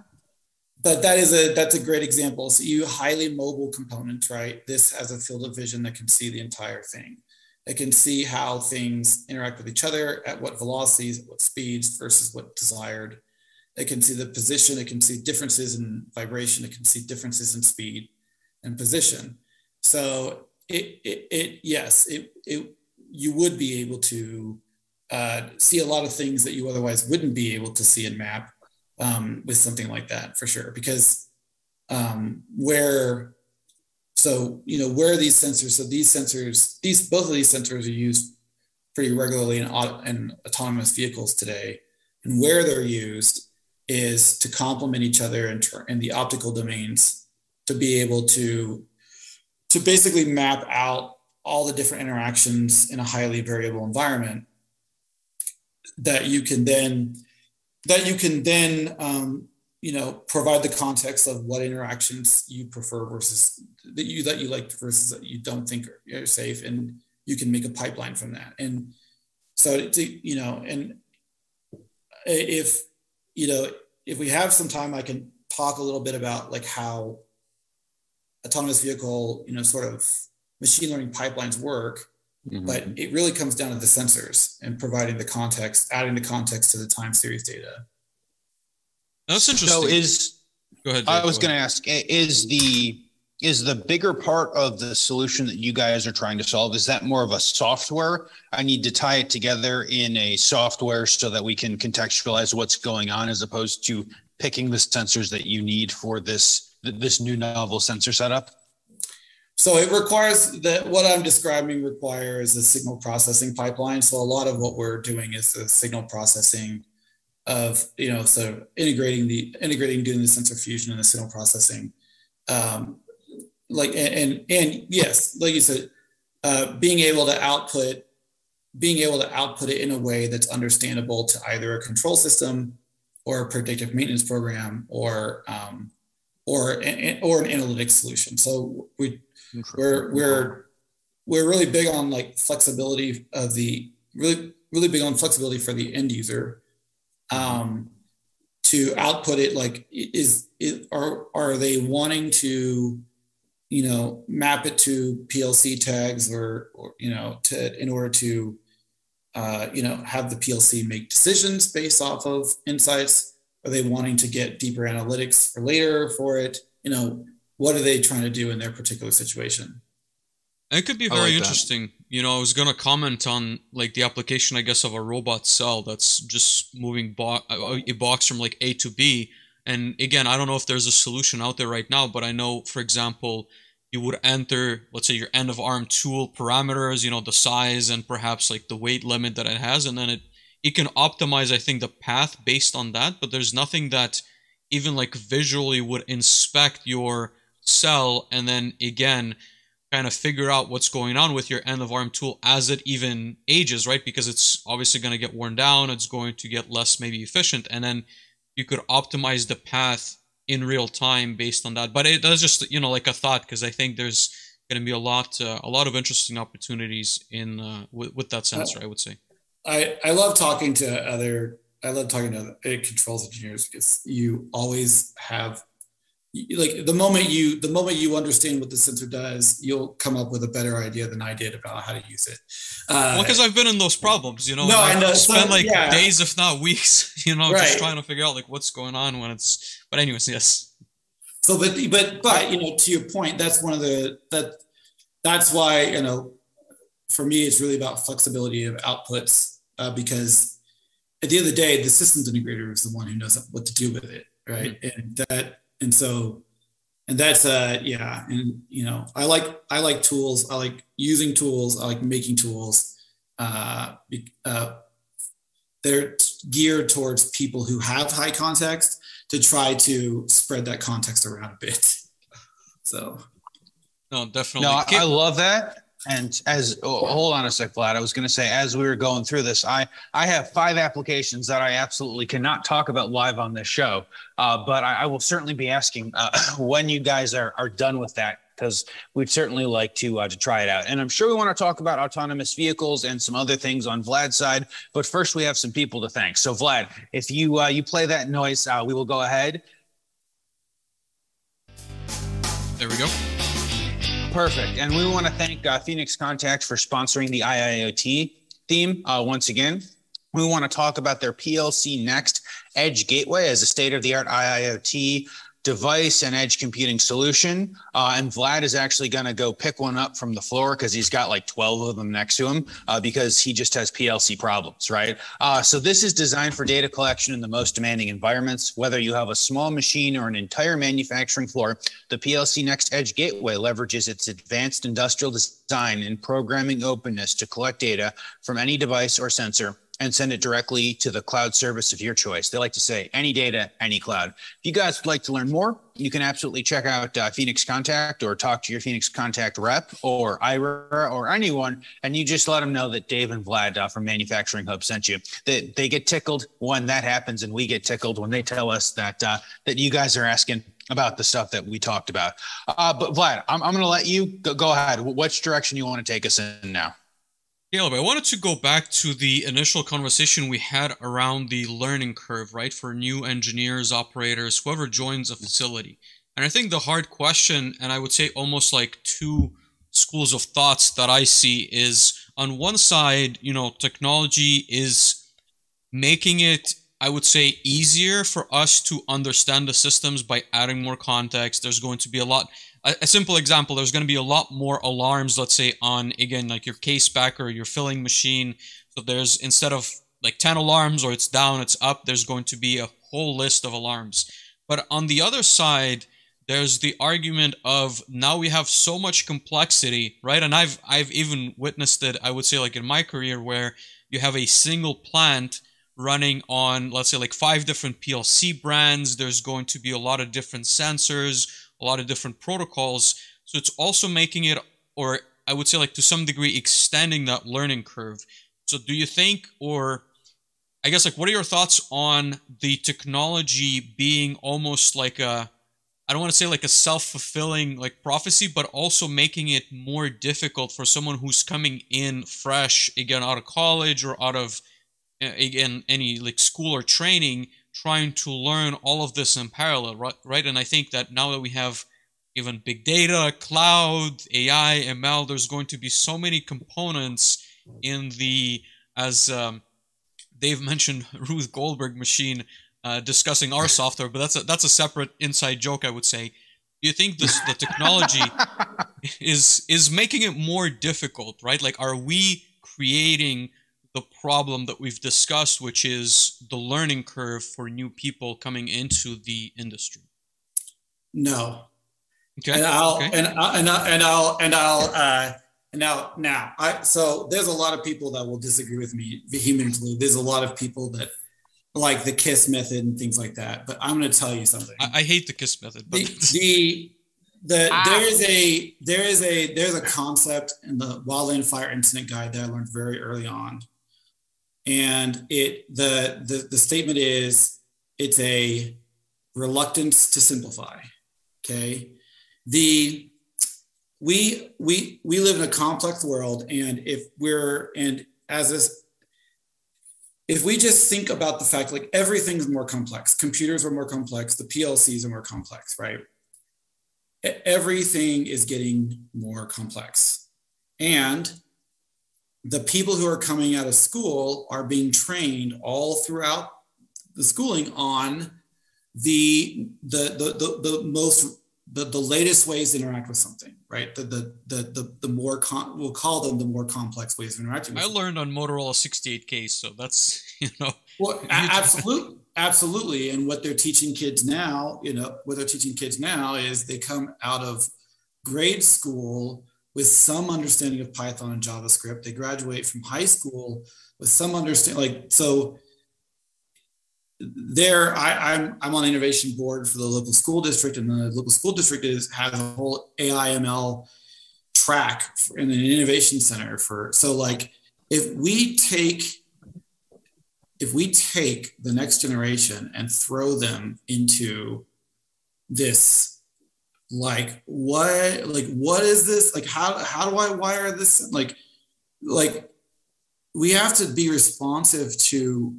but that is a that's a great example. So you highly mobile components, right? This has a field of vision that can see the entire thing. It can see how things interact with each other at what velocities, at what speeds versus what desired. It can see the position. It can see differences in vibration. It can see differences in speed and position. So it, it, it yes, it, it, you would be able to uh, see a lot of things that you otherwise wouldn't be able to see in map um, with something like that for sure. Because um, where so you know where these sensors so these sensors these both of these sensors are used pretty regularly in, in autonomous vehicles today. And where they're used is to complement each other in, ter- in the optical domains to be able to to basically map out all the different interactions in a highly variable environment that you can then that you can then um, you know provide the context of what interactions you prefer versus that you that you like versus that you don't think are, are safe and you can make a pipeline from that. And so to, you know and if you know if we have some time i can talk a little bit about like how autonomous vehicle you know sort of machine learning pipelines work Mm-hmm. But it really comes down to the sensors and providing the context, adding the context to the time series data. That's interesting. So is go ahead. Jay, I was going to ask: Is the is the bigger part of the solution that you guys are trying to solve is that more of a software i need to tie it together in a software so that we can contextualize what's going on as opposed to picking the sensors that you need for this this new novel sensor setup so it requires that what i'm describing requires a signal processing pipeline. So a lot of what we're doing is the signal processing of you know so integrating the integrating doing the sensor fusion and the signal processing um, like and, and and, yes like you said uh, being able to output being able to output it in a way that's understandable to either a control system or a predictive maintenance program or um, or or an analytics solution. So we we're we're we're really big on like flexibility of the really really big on flexibility for the end user. Um, to output it like is are are they wanting to you know map it to plc tags or, or you know to in order to uh, you know have the plc make decisions based off of insights? Are they wanting to get deeper analytics for later for it? You know what are they trying to do in their particular situation it could be very like interesting. That. You know, I was gonna comment on like the application, I guess, of a robot cell that's just moving bo- uh, a box from like A to B. And again, I don't know if there's a solution out there right now, but I know, for example, you would enter, let's say, your end of arm tool parameters, you know, the size and perhaps like the weight limit that it has, and then it it can optimize, I think, the path based on that. But there's nothing that even like visually would inspect your cell and then again kind of figure out what's going on with your end of arm tool as it even ages, right? Because it's obviously going to get worn down, it's going to get less maybe efficient, and then you could optimize the path in real time based on that. But it does just you know like a thought because I think there's going to be a lot uh, a lot of interesting opportunities in uh, with, with that sensor. I, I would say. I I love talking to other I love talking to other controls engineers because you always have like the moment you the moment you understand what the sensor does you'll come up with a better idea than i did about how to use it uh, well because i've been in those problems you know no i, I know spend like yeah. days if not weeks you know right. just trying to figure out like what's going on when it's but anyways yes so but but but you know to your point that's one of the that that's why you know for me it's really about flexibility of outputs uh, because at the end of the day the systems integrator is the one who knows what to do with it right mm-hmm. and that and so and that's uh yeah and you know i like i like tools. I like using tools. I like making tools. Uh, uh they're geared towards people who have high context to try to spread that context around a bit. So. No definitely. No i, I love that and as oh, hold on a sec, Vlad. I was going to say as we were going through this, I I have five applications that I absolutely cannot talk about live on this show. Uh, but I, I, will certainly be asking uh, when you guys are are done with that because we'd certainly like to uh, to try it out. And I'm sure we want to talk about autonomous vehicles and some other things on Vlad's side. But first, we have some people to thank. So Vlad, if you uh, you play that noise, uh, we will go ahead. There we go. Perfect. And we want to thank uh, Phoenix Contact for sponsoring the IIoT theme uh, once again. We want to talk about their PLCnext Edge Gateway as a state of the art IIoT device and edge computing solution. Uh, and Vlad is actually going to go pick one up from the floor because he's got like 12 of them next to him uh, because he just has PLC problems, right? Uh, so this is designed for data collection in the most demanding environments. Whether you have a small machine or an entire manufacturing floor, the PLCnext Edge Gateway leverages its advanced industrial design and programming openness to collect data from any device or sensor and send it directly to the cloud service of your choice. They like to say any data, any cloud. If you guys would like to learn more, you can absolutely check out uh, Phoenix Contact or talk to your Phoenix Contact rep or Ira or anyone, and you just let them know that Dave and Vlad uh, from Manufacturing Hub sent you. They, they get tickled when that happens, and we get tickled when they tell us that uh, that you guys are asking about the stuff that we talked about. Uh, but Vlad, I'm, I'm going to let you go, go ahead. Which direction you want to take us in now? Caleb, I wanted to go back to the initial conversation we had around the learning curve, right, for new engineers, operators, whoever joins a facility. And I think the hard question, and I would say almost like two schools of thoughts that I see is on one side, you know, technology is making it I would say easier for us to understand the systems by adding more context. There's going to be a lot a, a simple example, there's going to be a lot more alarms, let's say on again like your case packer your filling machine. So there's instead of like 10 alarms or it's down, it's up, there's going to be a whole list of alarms. But on the other side, there's the argument of now we have so much complexity, right? And I've I've even witnessed it, I would say like in my career where you have a single plant running on let's say like five different PLC brands, there's going to be a lot of different sensors, a lot of different protocols. So it's also making it or I would say like to some degree extending that learning curve. So do you think or I guess like what are your thoughts on the technology being almost like a I don't want to say like a self-fulfilling like prophecy, but also making it more difficult for someone who's coming in fresh again out of college or out of uh, again any like school or training, trying to learn all of this in parallel, right? Right, and I think that now that we have even big data, cloud, AI, ML, there's going to be so many components in the as um, Dave mentioned Rube Goldberg machine uh, discussing our software, but that's a that's a separate inside joke, I would say. Do you think this the technology is is making it more difficult, right? Like, are we creating the problem that we've discussed, which is the learning curve for new people coming into the industry? No. Okay. And I'll okay. and I, and I, and I'll and I'll uh, now now I so there's a lot of people that will disagree with me vehemently. There's a lot of people that like the kiss method and things like that. But I'm going to tell you something. I, I hate the kiss method. But the, the, the ah. there is a there is a there's a concept in the wildland fire incident guide that I learned very early on, and it the the the statement is it's a reluctance to simplify. Okay, the we we we live in a complex world, and if we're and as this if we just think about the fact like everything's more complex. Computers are more complex. The plcs are more complex right? Everything is getting more complex. And the people who are coming out of school are being trained all throughout the schooling on the the the, the, the most the, the latest ways to interact with something, right? The the the the, the more con- we'll call them the more complex ways of interacting. I learned on Motorola 68K, so that's you know. Well, absolutely, absolutely, and what they're teaching kids now, you know, what they're teaching kids now is they come out of grade school with some understanding of Python and JavaScript. They graduate from high school with some understanding, like so there I, am I'm, I'm on the innovation board for the local school district and the local school district is has a whole AIML track in an innovation center for so like if we take if we take the next generation and throw them into this like what like what is this like how how do i wire this like like we have to be responsive to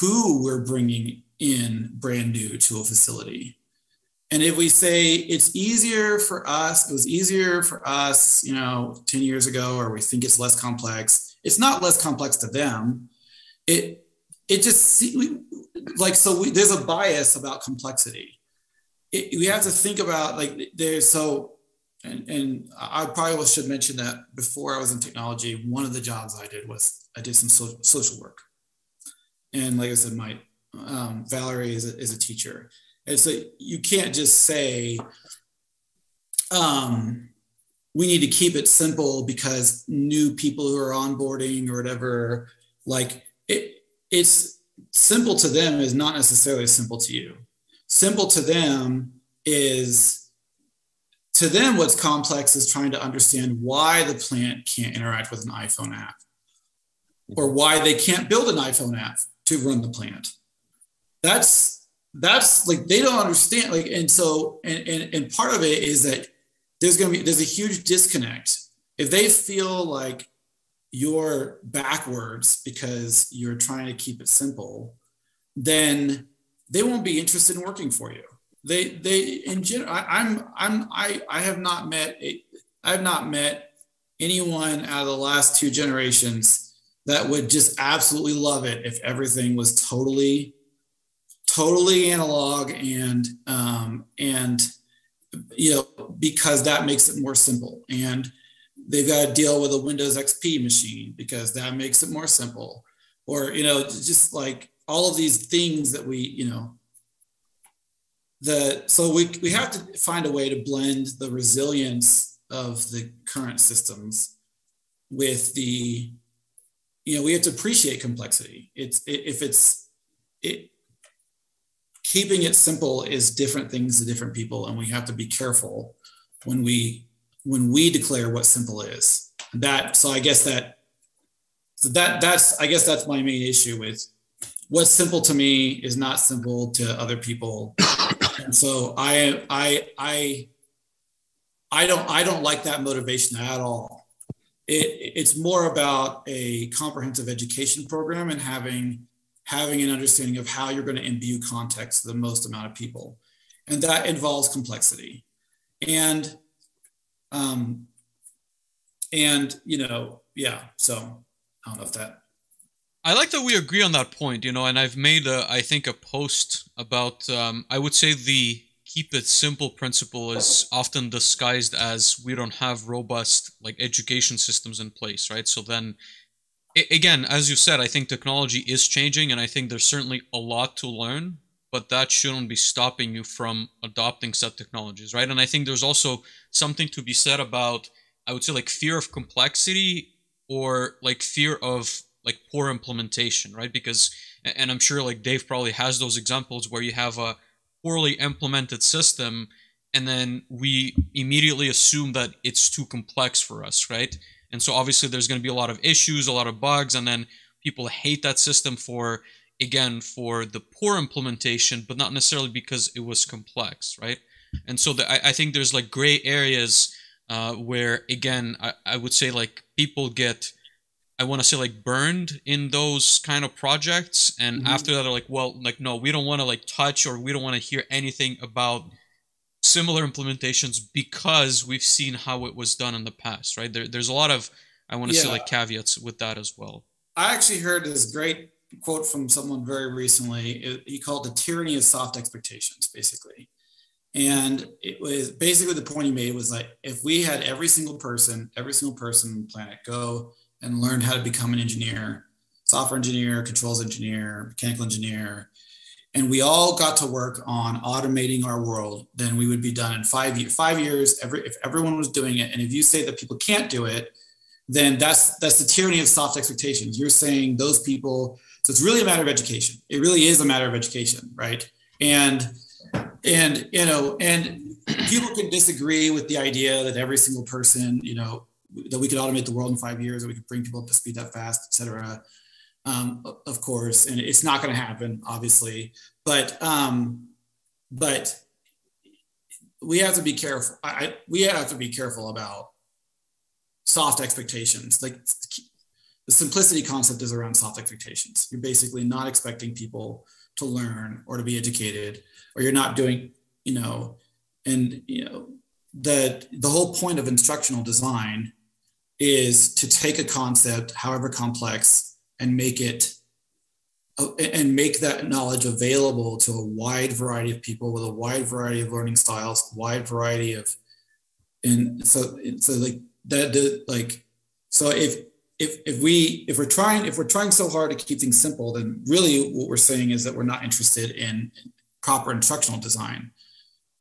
who we're bringing in brand new to a facility. And if we say it's easier for us, it was easier for us, you know, 10 years ago, or we think it's less complex, it's not less complex to them. It, it just like, so we, there's a bias about complexity. It, we have to think about like there's so, and, and I probably should mention that before I was in technology, one of the jobs I did was I did some so, social work and like I said, my um, Valerie is a, is a teacher, and so you can't just say, um, we need to keep it simple because new people who are onboarding or whatever, like it, it's simple to them is not necessarily simple to you. Simple to them is to them what's complex is trying to understand why the plant can't interact with an iphone app or why they can't build an iphone app to run the plant. That's that's like they don't understand. Like, and so and and, and part of it is that there's gonna be there's a huge disconnect. If they feel like you're backwards because you're trying to keep it simple, then they won't be interested in working for you. They they in general, I, I'm I'm I I have not met a I've not met anyone out of the last two generations that would just absolutely love it if everything was totally, totally analog and um, and you know because that makes it more simple and they've got to deal with a Windows XP machine because that makes it more simple or you know just like all of these things that we you know the so we, we have to find a way to blend the resilience of the current systems with the you know we have to appreciate complexity. It's if it's it keeping it simple is different things to different people and we have to be careful when we when we declare what simple is. That so i guess that so that that's i guess that's my main issue with what's simple to me is not simple to other people. And so i i i i don't i don't like that motivation at all. It, it's more about a comprehensive education program and having having an understanding of how you're going to imbue context to the most amount of people. And that involves complexity. And um and you know yeah so i don't know if that I like that we agree on that point, you know, and I've made a, I think a post about um, I would say the keep it simple principle is often disguised as we don't have robust like education systems in place, right? So then again, as you said, I think technology is changing and I think there's certainly a lot to learn, but that shouldn't be stopping you from adopting said technologies, right? And I think there's also something to be said about I would say like fear of complexity or like fear of like poor implementation, right? Because and I'm sure like Dave probably has those examples where you have a poorly implemented system and then we immediately assume that it's too complex for us, right? And so obviously there's going to be a lot of issues, a lot of bugs, and then people hate that system for again for the poor implementation, but not necessarily because it was complex, right? And so the, I, I think there's like gray areas uh, where again I, I would say like people get I want to say like burned in those kind of projects, and mm-hmm. after that they're like, well, like no, we don't want to like touch or we don't want to hear anything about similar implementations because we've seen how it was done in the past, right? There, there's a lot of I want to yeah. say like caveats with that as well. I actually heard this great quote from someone very recently. he called the tyranny of soft expectations, basically. And it was basically the point he made was like, if we had every single person, every single person on the planet go and learned how to become an engineer, software engineer, controls engineer, mechanical engineer, and we all got to work on automating our world, then we would be done in five years. Five years, every if everyone was doing it, and if you say that people can't do it, then that's that's the tyranny of soft expectations. You're saying those people. So it's really a matter of education. It really is a matter of education, right? And and you know, and people can disagree with the idea that every single person, you know, that we could automate the world in five years, that we could bring people up to speed that fast, et cetera. Um, of course, and it's not going to happen, obviously. But um, but we have to be careful. I, we have to be careful about soft expectations. Like the simplicity concept is around soft expectations. You're basically not expecting people to learn or to be educated, or you're not doing, you know, and you know the the whole point of instructional design is to take a concept, however complex, and make it and make that knowledge available to a wide variety of people with a wide variety of learning styles, wide variety of, and so so like that like so if if if we if we're trying if we're trying so hard to keep things simple, then really what we're saying is that we're not interested in proper instructional design.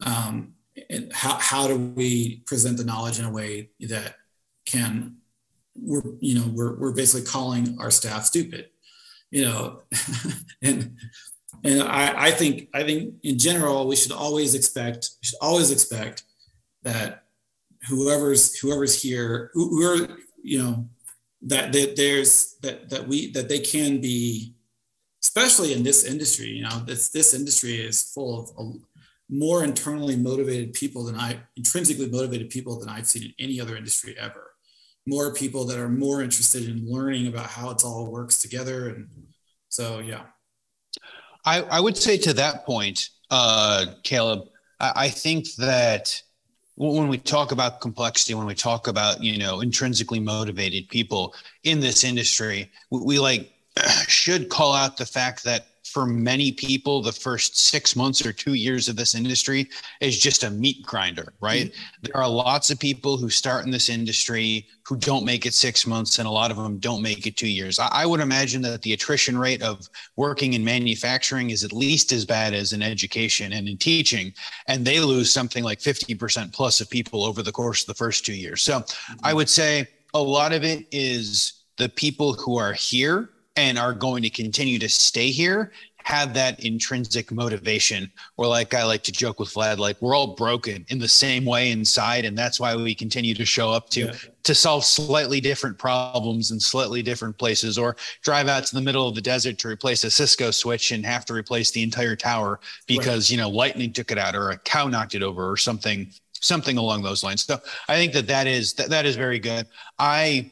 Um, and how how do we present the knowledge in a way that can we're you know we're, we're basically calling our staff stupid you know? And and I, I think i think in general we should always expect should always expect that whoever's whoever's here who, who are you know that, that there's that that we that they can be especially in this industry you know this this industry is full of a, more internally motivated people than i intrinsically motivated people than i've seen in any other industry ever more people that are more interested in learning about how it all works together. And so, yeah. I, I would say to that point, uh, Caleb, I, I think that when we talk about complexity, when we talk about you know intrinsically motivated people in this industry, we, we like should call out the fact that for many people, the first six months or two years of this industry is just a meat grinder, right? Mm-hmm. There are lots of people who start in this industry who don't make it six months, and a lot of them don't make it two years. I, I would imagine that the attrition rate of working in manufacturing is at least as bad as in education and in teaching, and they lose something like 50% plus of people over the course of the first two years. So mm-hmm. I would say a lot of it is the people who are here and are going to continue to stay here have that intrinsic motivation or like i like to joke with vlad like we're all broken in the same way inside and that's why we continue to show up to yeah. to solve slightly different problems in slightly different places or drive out to the middle of the desert to replace a cisco switch and have to replace the entire tower because right. you know lightning took it out or a cow knocked it over or something something along those lines so i think that that is that, that is very good i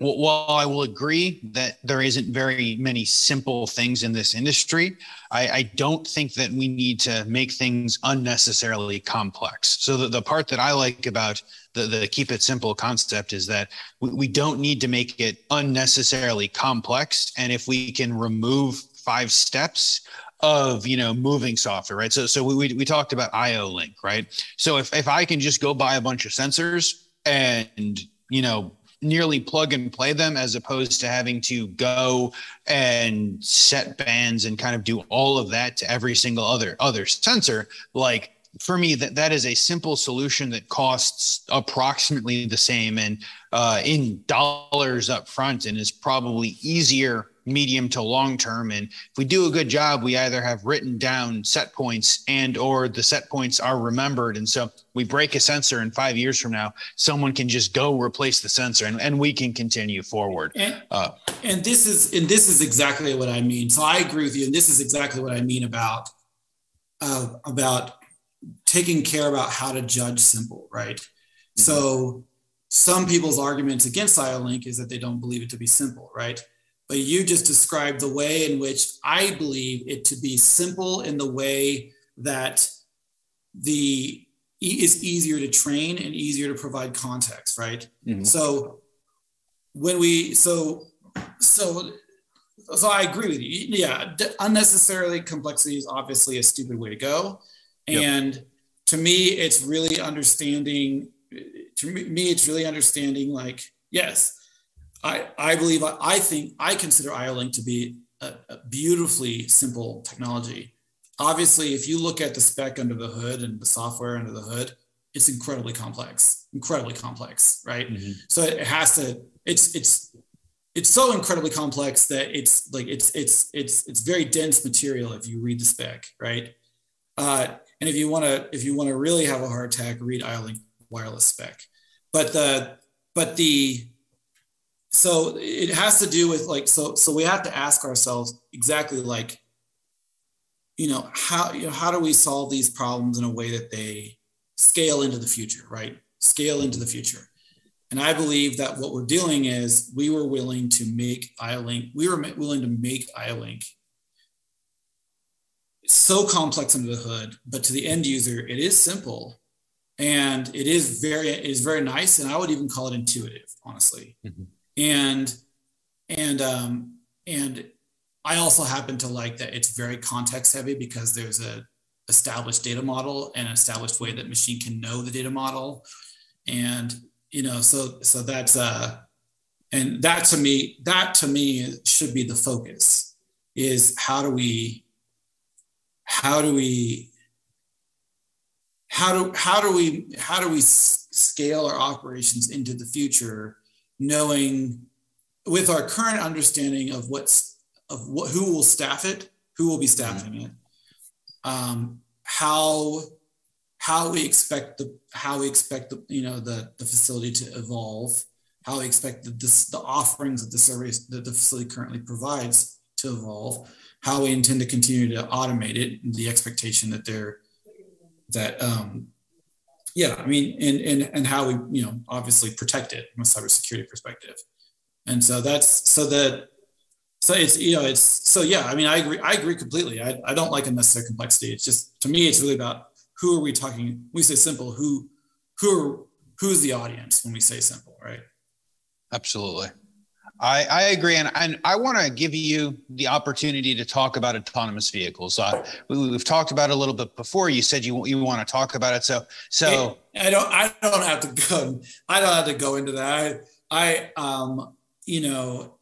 well, while I will agree that there isn't very many simple things in this industry, I, I, don't think that we need to make things unnecessarily complex. So the, the part that I like about the, the keep it simple concept is that we, we don't need to make it unnecessarily complex. And if we can remove five steps of you know moving software right so so we, we talked about IO-Link right so if, if i can just go buy a bunch of sensors and you know nearly plug and play them as opposed to having to go and set bands and kind of do all of that to every single other other sensor. Like for me that that is a simple solution that costs approximately the same and uh, in dollars up front and is probably easier medium to long term. And if we do a good job we either have written down set points and or the set points are remembered. And so we break a sensor and five years from now someone can just go replace the sensor and, and we can continue forward. And, uh, and this is and this is exactly what i mean. So i agree with you. And this is exactly what i mean about uh, about taking care about how to judge simple right? Mm-hmm. so some people's arguments against IO-Link is that they don't believe it to be simple, right? But you just described the way in which I believe it to be simple in the way that the is easier to train and easier to provide context, right? Mm-hmm. So when we so so so I agree with you. Yeah, unnecessarily complexity is obviously a stupid way to go, and yep. to me, it's really understanding. To me, it's really understanding like yes I, I believe, I think, I consider IO-Link to be a, a beautifully simple technology. Obviously, if you look at the spec under the hood and the software under the hood, it's incredibly complex, incredibly complex, right? Mm-hmm. So it has to, it's, it's, it's so incredibly complex that it's like it's it's it's it's very dense material if you read the spec right uh, and if you want to if you want to really have a heart attack read IO-Link wireless spec but the but the so it has to do with like so so we have to ask ourselves exactly like you know how you know how do we solve these problems in a way that they scale into the future right? Scale into the future. And i believe that what we're doing is we were willing to make IO-Link we were willing to make IO-Link so complex under the hood but to the end user it is simple and it is very it is very nice and i would even call it intuitive honestly. Mm-hmm and and um, and I also happen to like that it's very context heavy because there's a established data model and an established way that machine can know the data model, and you know so so that's uh and that to me that to me should be the focus is how do we how do we how do how do we how do we scale our operations into the future knowing with our current understanding of what's of what who will staff it, who will be staffing mm-hmm. it, um, how how we expect the how we expect the you know the the facility to evolve, how we expect the the, the offerings that the service that the facility currently provides to evolve, how we intend to continue to automate it, the expectation that they're that um, yeah, I mean, and and and how we you know obviously protect it from a cybersecurity perspective, and so that's so that so it's you know it's so yeah. I mean, I agree. I agree completely. I, I don't like unnecessary complexity. It's just to me, it's really about who are we talking. We say simple. Who who are, who's the audience when we say simple, right? Absolutely. I, I agree, and, and I want to give you the opportunity to talk about autonomous vehicles. Uh, we, have talked about it a little bit before. You said you you want to talk about it, so so I don't I don't have to go I don't have to go into that. I I um you know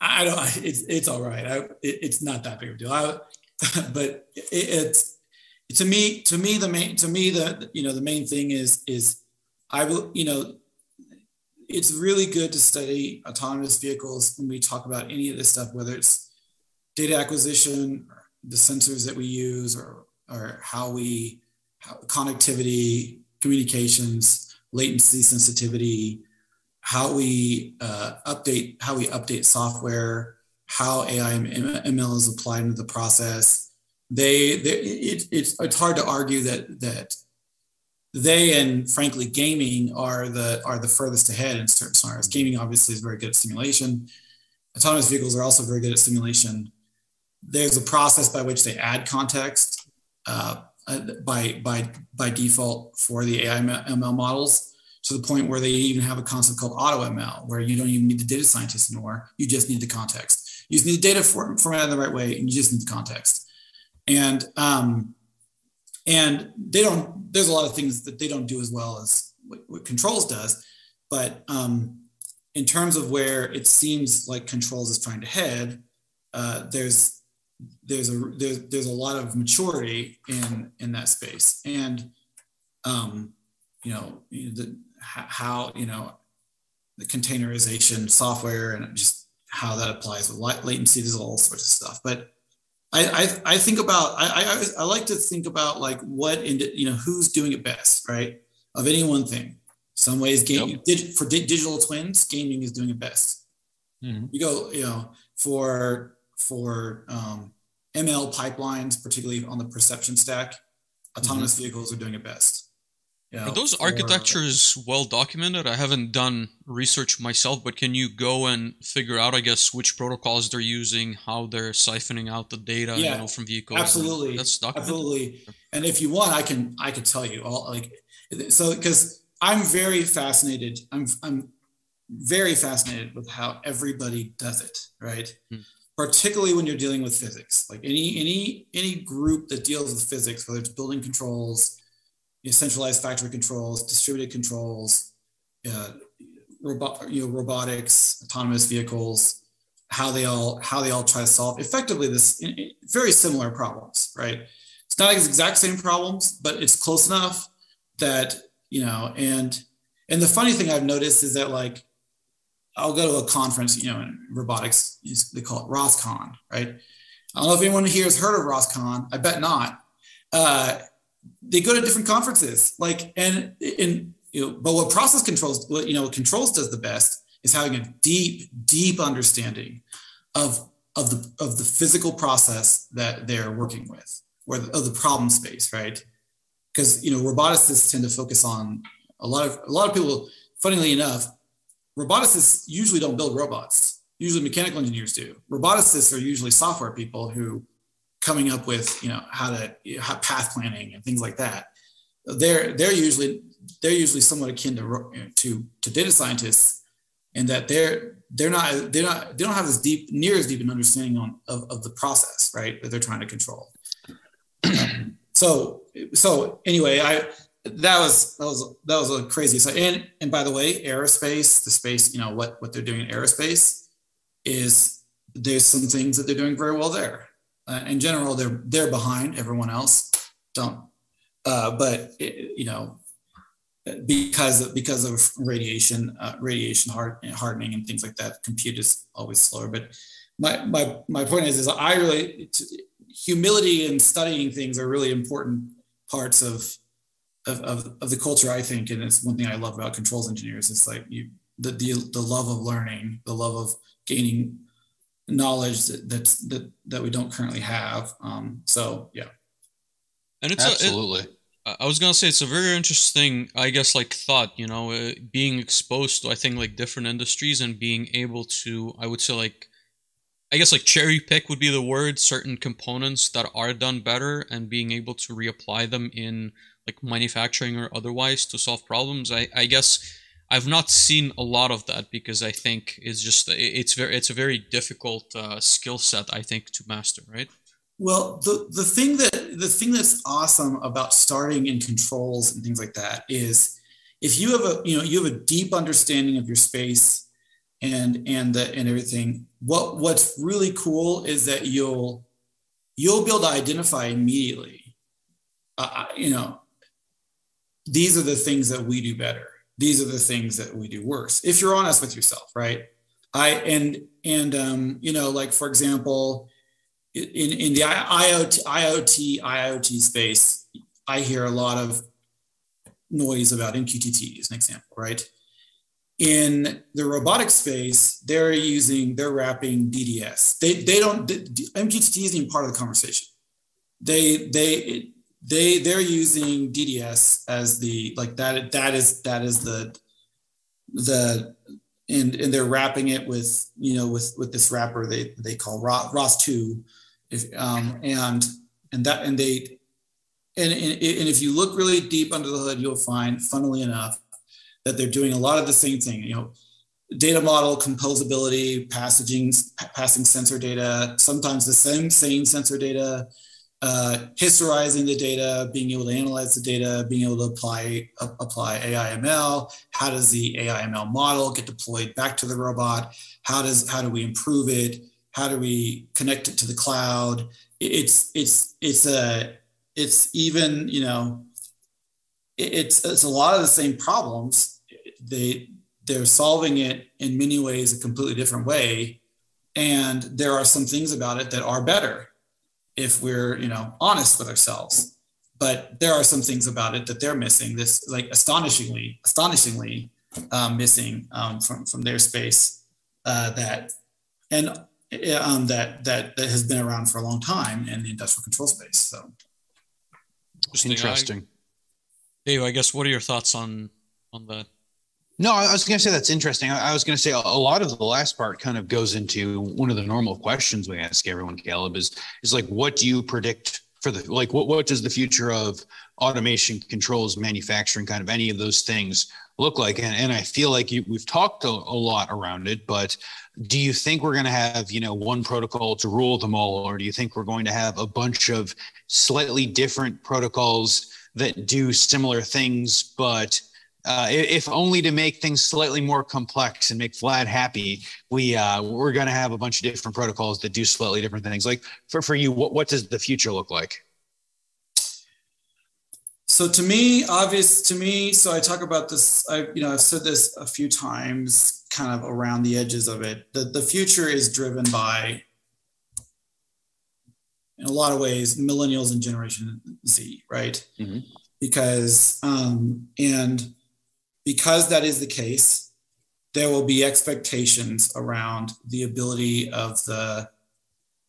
I don't it's it's all right. I, it, it's not that big of a deal. I, but it, it's to me to me the main to me the you know the main thing is is I will you know it's really good to study autonomous vehicles when we talk about any of this stuff, whether it's data acquisition, the sensors that we use, or, or how we, how, connectivity, communications, latency sensitivity, how we uh, update, how we update software, how AI and ML is applied into the process. They, they it, it's, it's hard to argue that that they and frankly gaming are the are the furthest ahead in certain scenarios. Gaming obviously is very good at simulation. Autonomous vehicles are also very good at simulation. There's a process by which they add context uh, by by by default for the AI ML models to the point where they even have a concept called auto ML, where you don't even need the data scientist anymore. You just need the context. You just need the data formatted in the right way, and you just need the context. And um, and they don't there's a lot of things that they don't do as well as what, what controls does. But um, in terms of where it seems like controls is trying to head uh, there's there's a there's, there's a lot of maturity in in that space. And um, you know the, how you know the containerization software and just how that applies with latency there's all sorts of stuff. But I, I, I think about I, I, I like to think about like what in you know who's doing it best right of any one thing some ways gaming yep. dig, for di- digital twins gaming is doing it best mm-hmm. you go you know for for um, ml pipelines particularly on the perception stack autonomous mm-hmm. vehicles are doing it best Are those architectures well documented? I haven't done research myself, but can you go and figure out, I guess, which protocols they're using, how they're siphoning out the data, yeah, you know, from vehicles? Absolutely, that's documented. Absolutely. And if you want, I can I can tell you all like so because I'm very fascinated. I'm I'm very fascinated with how everybody does it, right? Hmm. Particularly when you're dealing with physics. Like any any any group that deals with physics, whether it's building controls you know, centralized factory controls, distributed controls, uh, you know, robotics, autonomous vehicles, how they all how they all try to solve effectively this very similar problems, right? It's not exact same problems, but it's close enough that you know. And and the funny thing I've noticed is that like I'll go to a conference, you know, in robotics, they call it ROSCON, right? I don't know if anyone here has heard of ROSCON. I bet not. Uh, they go to different conferences. Like and in you know but what process controls what you know controls does the best is having a deep deep understanding of of the of the physical process that they're working with or the, of the problem space right? Because you know roboticists tend to focus on a lot of a lot of people funnily enough roboticists usually don't build robots. Usually mechanical engineers do. Roboticists are usually software people who coming up with you know how to how path planning and things like that they're they're usually they're usually somewhat akin to to to data scientists in that they're they're not they're not they don't have as deep near as deep an understanding on of, of the process right that they're trying to control. So so anyway i that was that was that was a crazy so and and by the way aerospace the space you know what what they're doing in aerospace is there's some things that they're doing very well there uh, in general, they're they're behind everyone else. Don't, uh, but it, you know, because of, because of radiation, uh, radiation hard, hardening and things like that, compute is always slower. But my my my point is, is I really humility and studying things are really important parts of of, of, of the culture, I think, and it's one thing I love about controls engineers. It's like you the, the the love of learning, the love of gaining knowledge that that's that that we don't currently have. Um, so yeah, and it's absolutely. A, it, I was gonna say it's a very interesting, I guess, like thought. You know, uh, being exposed to I think like different industries and being able to, I would say like, I guess like cherry pick would be the word. Certain components that are done better and being able to reapply them in like manufacturing or otherwise to solve problems. I, I guess I've not seen a lot of that because I think it's just it's very it's a very difficult uh, skill set I think to master, right? Well, the the thing that the thing that's awesome about starting in controls and things like that is if you have a you know you have a deep understanding of your space and and the and everything what what's really cool is that you'll you'll be able to identify immediately uh, you know these are the things that we do better these are the things that we do worse if you're honest with yourself right? I and and um you know like for example in in the iot iot iot space i hear a lot of noise about mqtt as an example right? In the robotic space they're using they're wrapping dds they they don't mqtt isn't even part of the conversation. They they they they're using DDS as the like that that is that is the the and and they're wrapping it with you know with with this wrapper they they call ROS two, if um and and that and they and, and and if you look really deep under the hood you'll find funnily enough that they're doing a lot of the same thing you know. Data model composability passaging passing sensor data sometimes the same same sensor data uh, historizing the data, being able to analyze the data, being able to apply uh, apply AI/ML. How does the AI/ML model get deployed back to the robot? How does how do we improve it? How do we connect it to the cloud? It's it's it's a it's even you know it's it's a lot of the same problems. They they're solving it in many ways a completely different way, and there are some things about it that are better if we're you know honest with ourselves. But there are some things about it that they're missing this like astonishingly astonishingly um, missing um, from from their space uh, that and um, that that that has been around for a long time in the industrial control space so. Interesting. Dave i guess what are your thoughts on on that no, I was going to say that's interesting. I was going to say a lot of the last part kind of goes into one of the normal questions we ask everyone. Caleb is is like, what do you predict for the like? What what does the future of automation, controls, manufacturing, kind of any of those things look like? And and I feel like you, we've talked a, a lot around it, but do you think we're going to have you know one protocol to rule them all, or do you think we're going to have a bunch of slightly different protocols that do similar things, but uh, if only to make things slightly more complex and make Vlad happy, we uh, we're going to have a bunch of different protocols that do slightly different things. Like for for you, what what does the future look like? So to me, obvious to me. So I talk about this. I you know I've said this a few times, kind of around the edges of it. The the future is driven by, in a lot of ways, millennials and Generation Z, right? Mm-hmm. Because um, and because that is the case, there will be expectations around the ability of the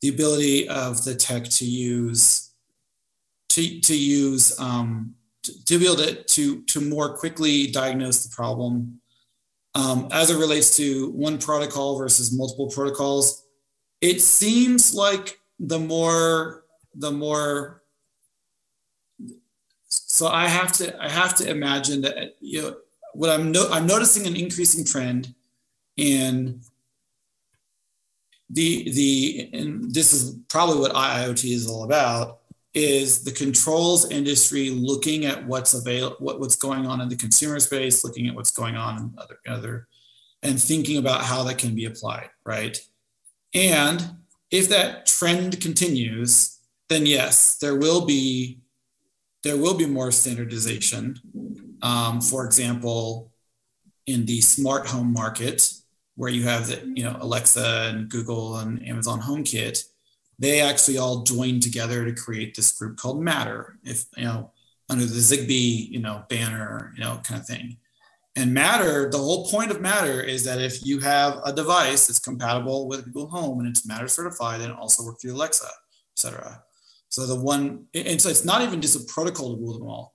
the ability of the tech to use to, to use um, to, to, be able to, to to more quickly diagnose the problem. Um, as it relates to one protocol versus multiple protocols it seems like the more the more so i have to i have to imagine that you know what I'm no, I'm noticing an increasing trend in the the and this is probably what IoT is all about is the controls industry looking at what's available what, what's going on in the consumer space looking at what's going on in other other and thinking about how that can be applied right? And if that trend continues then yes there will be there will be more standardization um, for example, in the smart home market, where you have the, you know Alexa and Google and Amazon HomeKit, they actually all joined together to create this group called Matter. If you know under the Zigbee you know banner, you know kind of thing. And Matter, the whole point of Matter is that if you have a device that's compatible with Google Home and it's Matter certified, then it also works with Alexa, etc. So the one, and so it's not even just a protocol to rule them all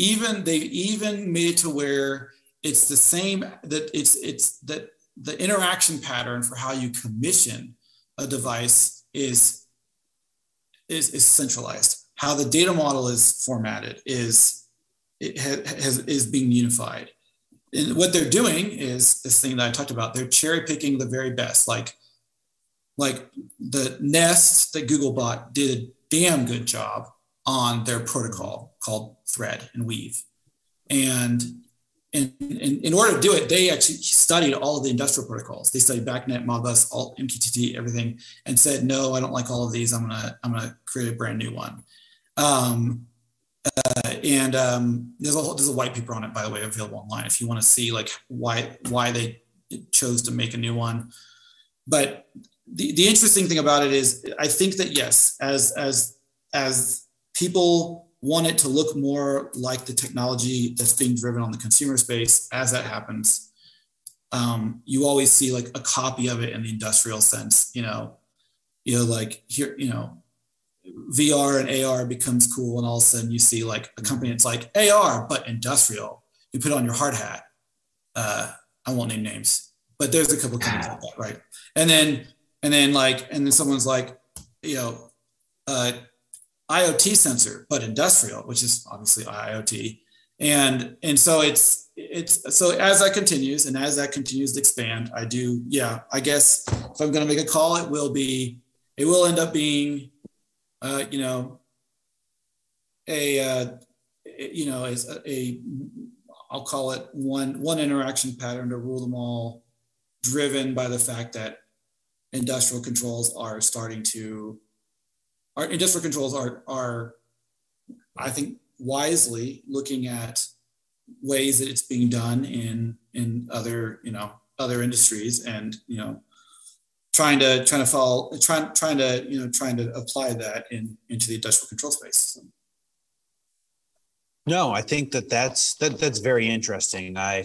even they've even made it to where it's the same that it's it's that the interaction pattern for how you commission a device is is, is centralized how the data model is formatted is it has, is being unified. And what they're doing is this thing that I talked about. They're cherry picking the very best. Like, like the Nest that Google bought did a damn good job on their protocol called Thread and Weave. And in, in, in, order to do it, they actually studied all of the industrial protocols. They studied BACnet, Modbus, all MQTT, everything, and said, "No, I don't like all of these. I'm gonna I'm gonna create a brand new one." Um, uh, and um, there's a whole, there's a white paper on it, by the way, available online if you want to see like why why they chose to make a new one. But the, the interesting thing about it is, I think that yes, as as as people want it to look more like the technology that's being driven on the consumer space, as that happens, um, you always see like a copy of it in the industrial sense. You know, you know, like here, you know, VR and AR becomes cool, and all of a sudden you see like a company that's like AR but industrial. You put on your hard hat. Uh, I won't name names, but there's a couple companies like that, right? And then and then like and then someone's like, you know, uh, IoT sensor but industrial, which is obviously IoT, and and so it's it's so as that continues and as that continues to expand, I do yeah. I guess if I'm going to make a call, it will be it will end up being uh, you know, a, uh, you know, a, a, I'll call it one, one interaction pattern to rule them all, driven by the fact that industrial controls are starting to, our industrial controls are, are, I think, wisely looking at ways that it's being done in in other you know other industries and you know trying to trying to follow trying trying to you know trying to apply that in into the industrial control space. No i think that that's that that's very interesting. I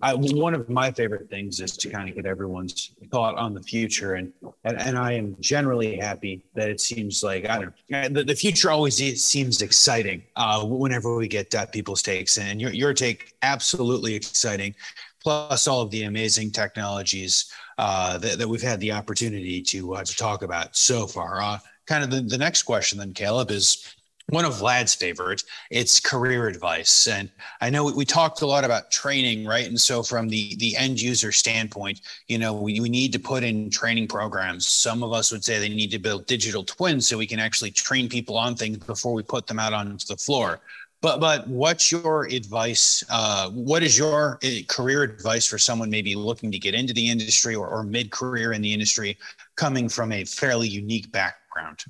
I, one of my favorite things is to kind of get everyone's thought on the future, and and, and I am generally happy that it seems like I don't know the, the future always seems exciting uh, whenever we get uh, people's takes, and your your take absolutely exciting, plus all of the amazing technologies uh, that, that, we've had the opportunity to uh, to talk about so far. Uh, kind of the, the next question then, Caleb, is one of Vlad's favorites. It's career advice, and I know we, we, talked a lot about training, right? And so, from the the end user standpoint, you know, we, we need to put in training programs. Some of us would say they need to build digital twins so we can actually train people on things before we put them out onto the floor. But but what's your advice? Uh, what is your uh, career advice for someone maybe looking to get into the industry or, or mid career in the industry, coming from a fairly unique background?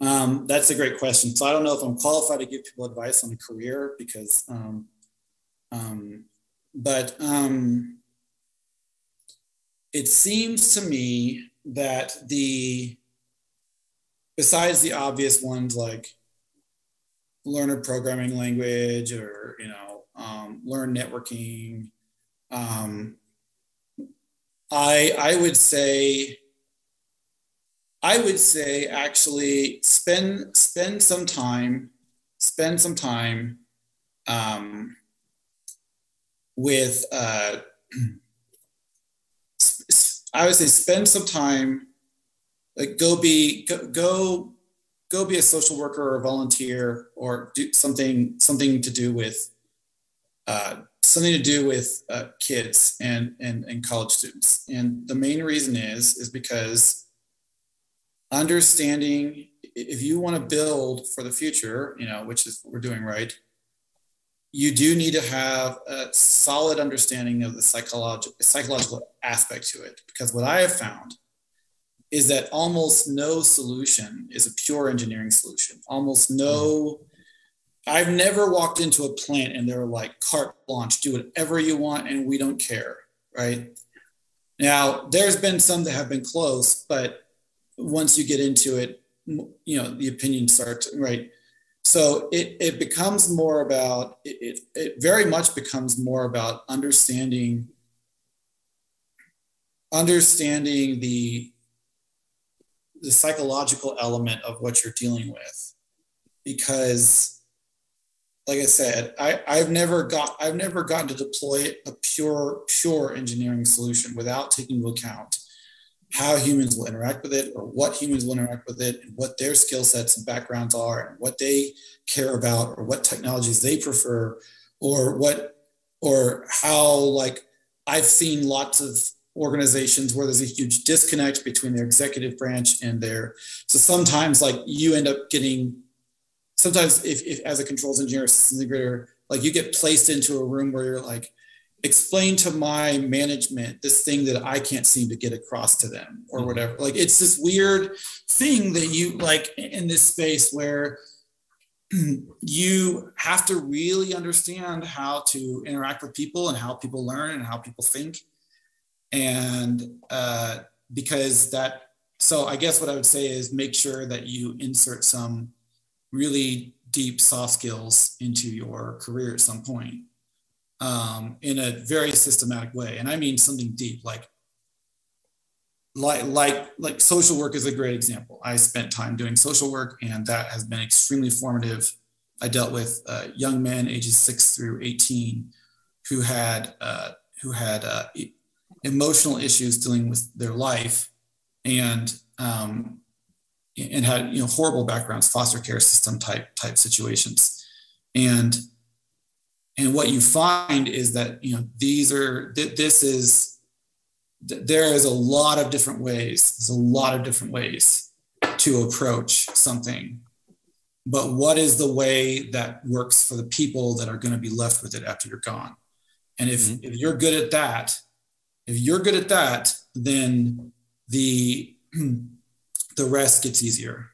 Um, that's a great question. So I don't know if I'm qualified to give people advice on a career because, um, um, but um, it seems to me that the besides the obvious ones like learn a programming language or you know um, learn networking um, i i would say i would say actually spend spend some time spend some time um, with uh, i would say spend some time like go be go, go go be a social worker or volunteer or do something something to do with uh, something to do with uh, kids and, and and college students. And the main reason is is because understanding if you want to build for the future you know which is what we're doing right you do need to have a solid understanding of the psychological psychological aspect to it because what i have found is that almost no solution is a pure engineering solution. Almost no. I've never walked into a plant and they're like carte blanche, do whatever you want and we don't care, right? Now, there's been some that have been close, but once you get into it, you know, the opinion starts, right? So it, it becomes more about, it, it, it very much becomes more about understanding, understanding the the psychological element of what you're dealing with because like i said I, i've never got i've never gotten to deploy a pure pure engineering solution without taking into account how humans will interact with it or what humans will interact with it and what their skill sets and backgrounds are and what they care about or what technologies they prefer or what or how like i've seen lots of organizations where there's a huge disconnect between their executive branch and their so sometimes like you end up getting sometimes if, if as a controls engineer integrator like you get placed into a room where you're like explain to my management this thing that I can't seem to get across to them or mm-hmm. whatever. Like it's this weird thing that you like in this space where you have to really understand how to interact with people and how people learn and how people think. And uh, because that, so I guess what I would say is make sure that you insert some really deep soft skills into your career at some point um, in a very systematic way. And I mean something deep, like like like like social work is a great example. I spent time doing social work, and that has been extremely formative. I dealt with uh, young men ages six through eighteen who had uh, who had uh, emotional issues dealing with their life, and um, and had you know horrible backgrounds, foster care system type type situations, and and what you find is that you know these are th- this is th- there is a lot of different ways there's a lot of different ways to approach something. But what is the way that works for the people that are going to be left with it after you're gone? And if, mm-hmm. if you're good at that if you're good at that then the the rest gets easier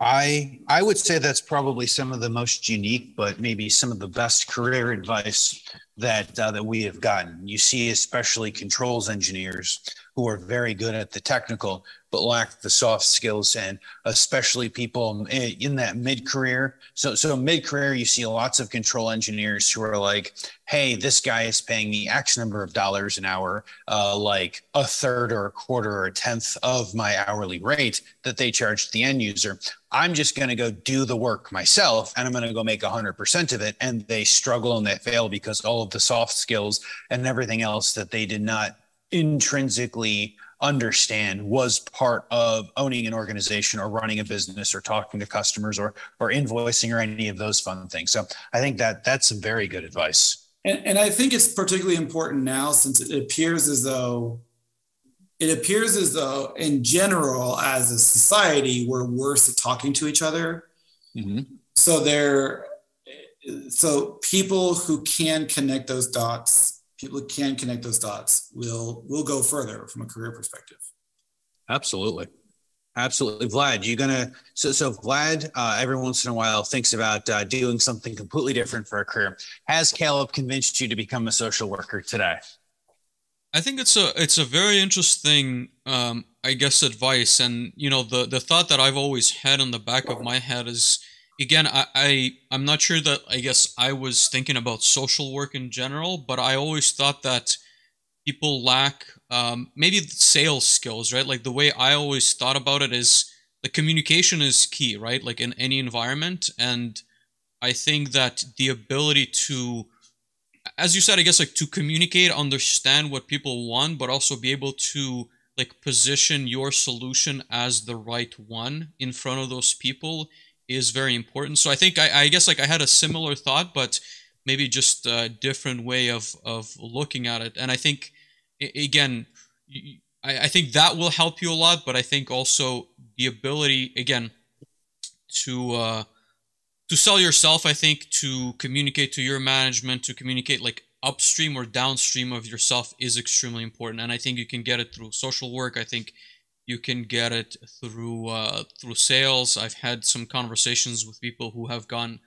I I would say that's probably some of the most unique, but maybe some of the best career advice that uh, that we have gotten. You see, especially controls engineers who are very good at the technical, but lack the soft skills, and especially people in that mid career. So, so mid career, you see lots of control engineers who are like, "Hey, this guy is paying me X number of dollars an hour, uh, like a third or a quarter or a tenth of my hourly rate that they charge the end user. I'm just going to go do the work myself, and I'm going to go make 100% of it." And they struggle and they fail because all of the soft skills and everything else that they did not intrinsically understand was part of owning an organization or running a business or talking to customers or or invoicing or any of those fun things. So I think that that's some very good advice. And, and I think it's particularly important now since it appears as though it appears as though in general as a society we're worse at talking to each other. Mm-hmm. So there so people who can connect those dots people can connect those dots will will go further from a career perspective. Absolutely. Absolutely, Vlad. You're gonna so so Vlad. Uh, every once in a while, thinks about uh, doing something completely different for a career. Has Caleb convinced you to become a social worker today? I think it's a it's a very interesting, um, I guess, advice. And you know, the the thought that I've always had in the back of my head is again, I, I I'm not sure that I guess I was thinking about social work in general, but I always thought that people lack um, maybe sales skills, right? Like the way I always thought about it is the communication is key, right? Like in any environment, and I think that the ability to as you said, I guess like to communicate, understand what people want, but also be able to like position your solution as the right one in front of those people is very important. So I think I, I guess like I had a similar thought, but maybe just a different way of of looking at it. And I think again, I, I think that will help you a lot. But I think also the ability again to uh, to sell yourself. I think to communicate to your management, to communicate like upstream or downstream of yourself is extremely important. And I think you can get it through social work. I think you can get it through uh, through sales. I've had some conversations with people who have gone,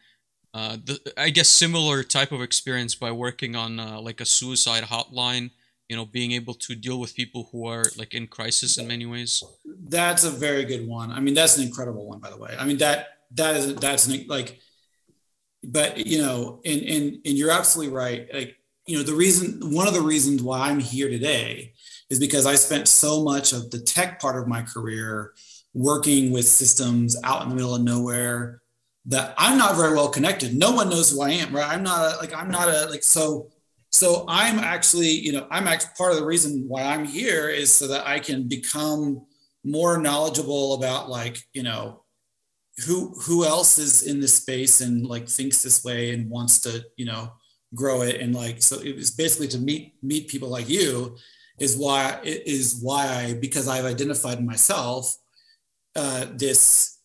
uh, the, I guess, similar type of experience by working on uh, like a suicide hotline. You know, being able to deal with people who are like in crisis in many ways. That's a very good one. I mean, that's an incredible one, by the way. I mean that that is that's an, like, but you know, and and and you're absolutely right. Like, you know, the reason one of the reasons why I'm here today is because I spent so much of the tech part of my career working with systems out in the middle of nowhere that I'm not very well connected. No one knows who I am, right? I'm not a, like, I'm not a, like, so so I'm actually, you know, I'm actually part of the reason why I'm here is so that I can become more knowledgeable about like, you know, who who else is in this space and like thinks this way and wants to, you know, grow it and like so it was basically to meet meet people like you is why is why I because I've identified myself uh, this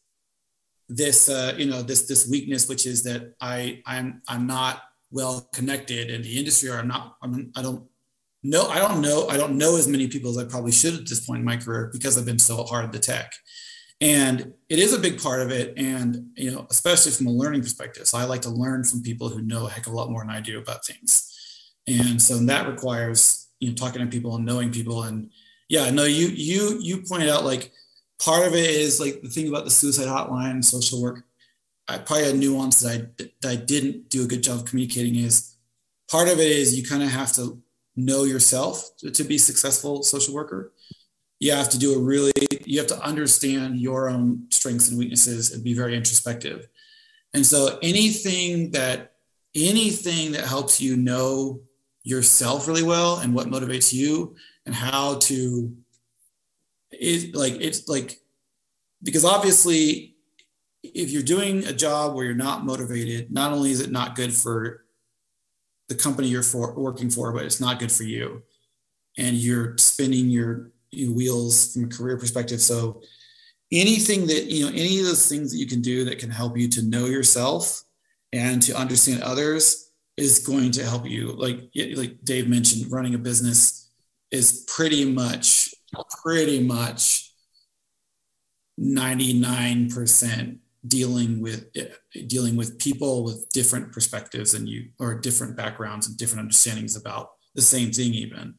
this uh, you know this this weakness which is that I I'm I'm not well connected in the industry or I'm not I'm, I don't know I don't know I don't know as many people as I probably should at this point in my career because I've been so hard the tech. And it is a big part of it. And you know especially from a learning perspective. So I like to learn from people who know a heck of a lot more than I do about things. And so that requires you know talking to people and knowing people. And yeah no you you you pointed out like part of it is like the thing about the suicide hotline social work. I, probably a nuance that I, that I didn't do a good job communicating is part of it is you kind of have to know yourself to, to be successful social worker. You have to do a really you have to understand your own strengths and weaknesses and be very introspective. And so anything that anything that helps you know yourself really well and what motivates you and how to it like it's like because obviously if you're doing a job where you're not motivated not only is it not good for the company you're for, working for but it's not good for you. And you're spinning your, your wheels from a career perspective. So anything that you know any of those things that you can do that can help you to know yourself and to understand others is going to help you. Like like Dave mentioned, running a business is pretty much pretty much 99% dealing with dealing with people with different perspectives and you or different backgrounds and different understandings about the same thing even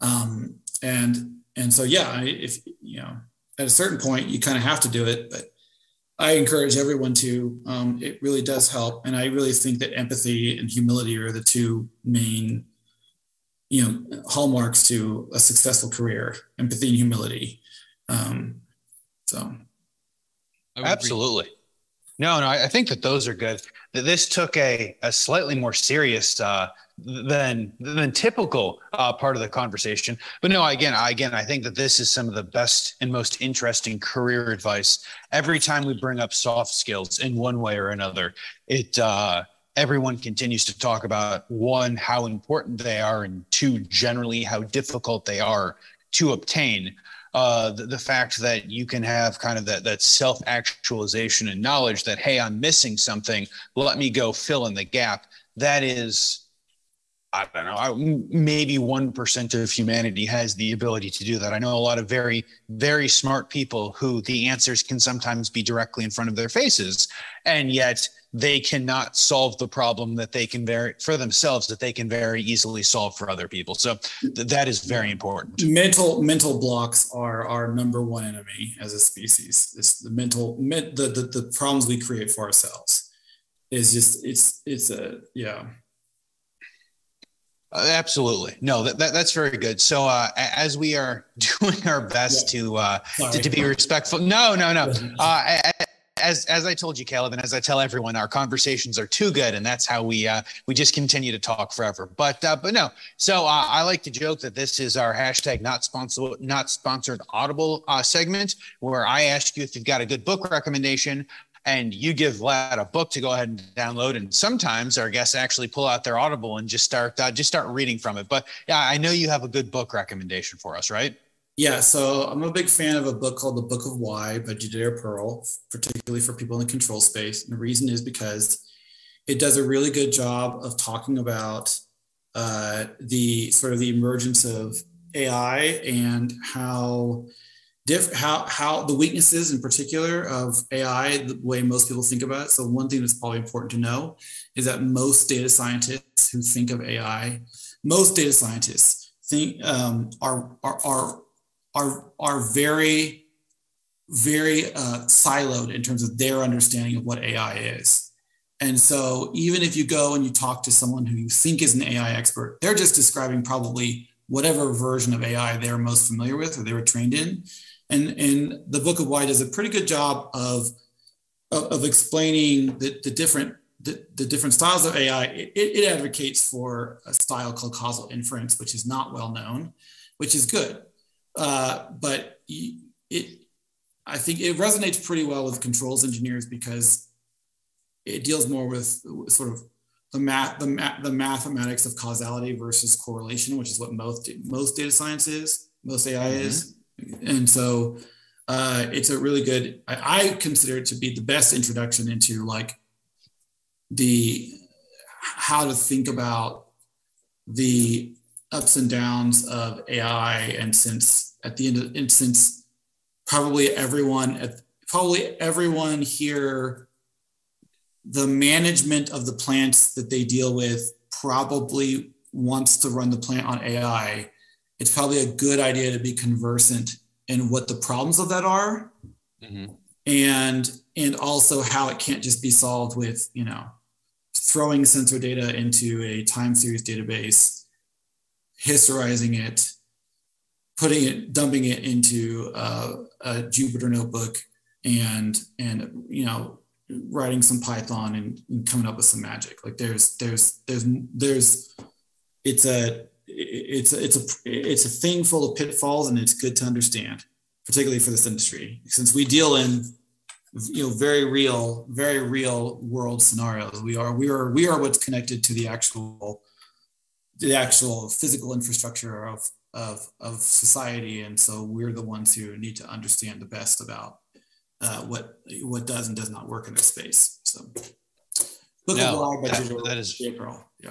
um, and and so yeah if you know at a certain point you kind of have to do it but I encourage everyone to. Um, it really does help, and I really think that empathy and humility are the two main, you know, hallmarks to a successful career: empathy and humility. Um, so, absolutely. No, no, I think that those are good. This took a, a slightly more serious uh, than than typical uh, part of the conversation. But no, again, I, again, I think that this is some of the best and most interesting career advice. Every time we bring up soft skills in one way or another, it uh, everyone continues to talk about one how important they are, and two generally how difficult they are to obtain. Uh, the, the, fact that you can have kind of that, that self actualization and knowledge that, hey, I'm missing something, let me go fill in the gap. That is I don't know, maybe 1% of humanity has the ability to do that. I know a lot of very, very smart people who the answers can sometimes be directly in front of their faces, and yet they cannot solve the problem that they can very for themselves that they can very easily solve for other people. So th- that is very important. Mental mental blocks are our number one enemy as a species. It's the mental the, the the problems we create for ourselves is just it's it's a yeah absolutely. No, that, that, that's very good. So, uh, as we are doing our best yeah. to, uh, to, to be respectful, no, no, no. Uh, as as I told you, Caleb, and as I tell everyone, our conversations are too good, and that's how we uh, we just continue to talk forever. But uh, but no, so uh, I like to joke that this is our hashtag not sponsored not sponsored Audible uh, segment, where I ask you if you've got a good book recommendation and you give Vlad a book to go ahead and download. And sometimes our guests actually pull out their Audible and just start uh, just start reading from it. But yeah, I know you have a good book recommendation for us, right? Yeah, so I'm a big fan of a book called The Book of Why by Judea Pearl, particularly for people in the control space. And the reason is because it does a really good job of talking about uh, the sort of the emergence of AI and how diff, how how the weaknesses in particular of AI, the way most people think about it. So one thing that's probably important to know is that most data scientists who think of AI, most data scientists think um, are, are are are are very very uh, siloed in terms of their understanding of what AI is. And so even if you go and you talk to someone who you think is an AI expert, they're just describing probably whatever version of AI they're most familiar with or they were trained in. And, and the Book of Why does a pretty good job of, of, of explaining the, the different the, the different styles of AI, it, it advocates for a style called causal inference, which is not well known, which is good. Uh, but it, I think it resonates pretty well with controls engineers because it deals more with sort of the math, the, math, the mathematics of causality versus correlation, which is what most most data science is, most AI mm-hmm. is, and so uh, it's a really good. I, I consider it to be the best introduction into like the how to think about the ups and downs of AI, and since at the end of and since probably everyone at probably everyone here the management of the plants that they deal with probably wants to run the plant on AI, it's probably a good idea to be conversant in what the problems of that are, mm-hmm. and and also how it can't just be solved with you know throwing sensor data into a time series database, historizing it, putting it, dumping it into a, a Jupyter notebook, and and you know writing some Python and, and, coming up with some magic. Like there's there's there's there's it's a it's a, it's a it's a thing full of pitfalls and it's good to understand, particularly for this industry, since we deal in you know very real very real world scenarios. We are we are we are what's connected to the actual the actual physical infrastructure of of of society, and so we're the ones who need to understand the best about uh, what what does and does not work in this space. So, book no, of that, that is April. Yeah,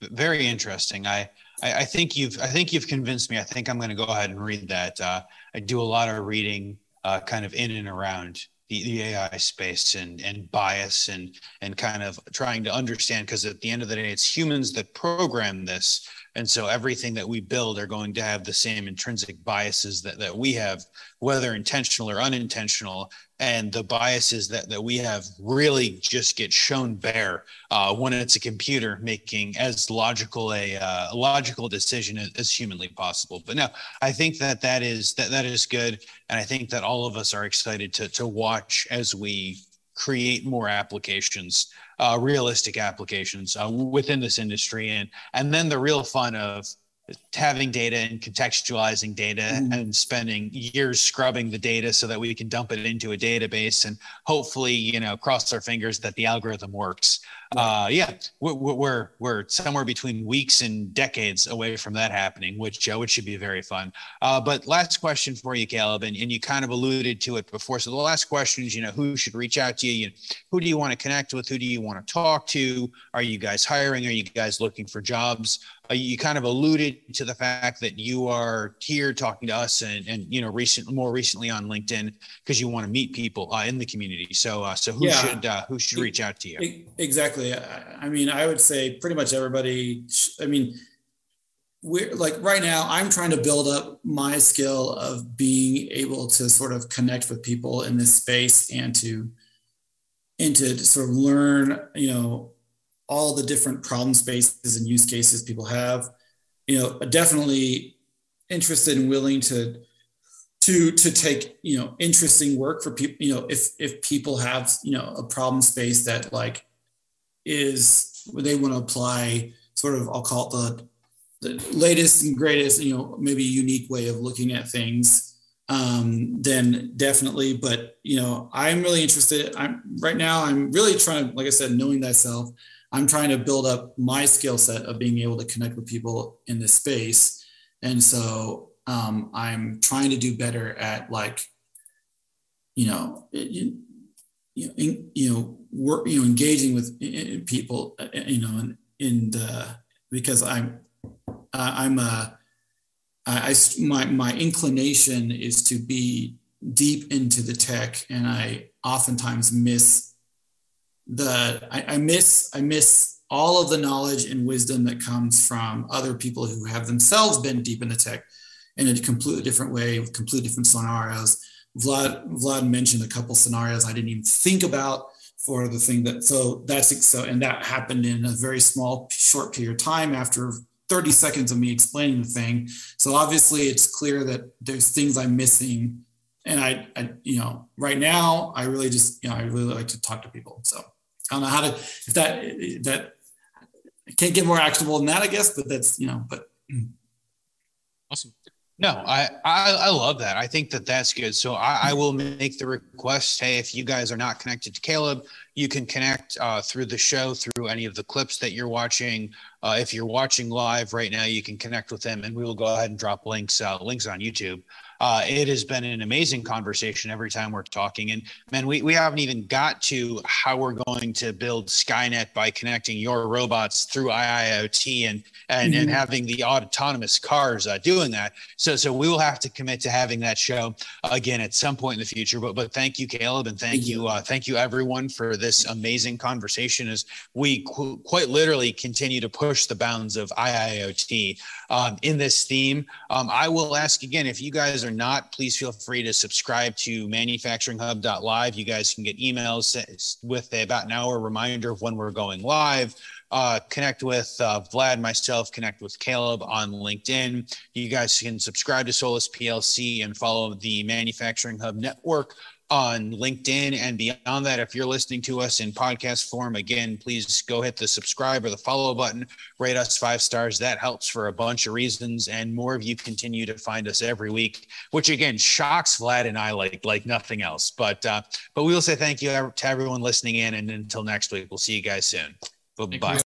very interesting. I, I, I think you've I think you've convinced me. I think I'm going to go ahead and read that. Uh, I do a lot of reading, uh, kind of in and around the, the AI space and and bias and and kind of trying to understand because at the end of the day, it's humans that program this and so everything that we build are going to have the same intrinsic biases that, that we have, whether intentional or unintentional. And the biases that, that we have really just get shown bare uh, when it's a computer making as logical a uh, logical decision as, humanly possible. But no, I think that that is that that is good, and I think that all of us are excited to to watch as we create more applications uh, realistic applications uh, within this industry, and and then the real fun of having data and contextualizing data mm. and spending years scrubbing the data so that we can dump it into a database and hopefully you know cross our fingers that the algorithm works uh, yeah, we're, we're, we're somewhere between weeks and decades away from that happening, which uh, which should be very fun. Uh, but last question for you, Caleb, and, and you kind of alluded to it before. So the last question is, you know, who should reach out to you? you know, who do you want to connect with? Who do you want to talk to? Are you guys hiring? Are you guys looking for jobs? Uh, you kind of alluded to the fact that you are here talking to us and, and you know recent more recently on linkedin because you want to meet people uh, in the community. So uh, so who yeah. should uh, who should reach out to you? exactly. I mean i would say pretty much everybody i mean we're like right now i'm trying to build up my skill of being able to sort of connect with people in this space and to and to sort of learn you know all the different problem spaces and use cases people have. You know, definitely interested and willing to to to take you know interesting work for people. You know, if if people have you know a problem space that like is they want to apply sort of I'll call it the the latest and greatest you know maybe unique way of looking at things um, then definitely. But you know, I'm really interested. I'm right now. I'm really trying, to, like I said, knowing thyself. I'm trying to build up my skill set of being able to connect with people in this space. And so um, I'm trying to do better at like, you know, you, you, in, you know, work, you know, engaging with people, uh, you know, in, in the, because I'm, I'm a, I, my, my inclination is to be deep into the tech and I oftentimes miss the I, I miss I miss all of the knowledge and wisdom that comes from other people who have themselves been deep in the tech in a completely different way with completely different scenarios. Vlad Vlad mentioned a couple scenarios I didn't even think about for the thing that so that's so and that happened in a very small short period of time after 30 seconds of me explaining the thing. So obviously it's clear that there's things I'm missing. And I, I you know, right now I really just, you know, I really like to talk to people. So I don't know how to if that that I can't get more actionable than that, I guess. But that's you know, but awesome. No, I, I, I love that. I think that that's good. So I, I, will make the request. Hey, if you guys are not connected to Caleb, you can connect uh, through the show through any of the clips that you're watching. Uh, if you're watching live right now, you can connect with them, and we will go ahead and drop links uh, links on YouTube. Uh, it has been an amazing conversation every time we're talking. And man, we, we haven't even got to how we're going to build Skynet by connecting your robots through IIoT and and, mm-hmm. and having the autonomous cars uh, doing that. So so we will have to commit to having that show again at some point in the future. But but thank you, Caleb, and thank you uh, thank you everyone for this amazing conversation as we qu- quite literally continue to push the bounds of IIoT um, in this theme. Um, I will ask again if you guys are not, please feel free to subscribe to manufacturinghub.live. You guys can get emails with about an hour reminder of when we're going live. Uh, connect with uh, Vlad, myself, connect with Caleb on LinkedIn. You guys can subscribe to Solis PLC and follow the Manufacturing Hub Network on LinkedIn and beyond that. If you're listening to us in podcast form, again, please go hit the subscribe or the follow button, rate us five stars. That helps for a bunch of reasons. And more of you continue to find us every week, which again shocks Vlad and I like like nothing else. But uh, but we will say thank you to everyone listening in. And until next week, we'll see you guys soon. Bye bye.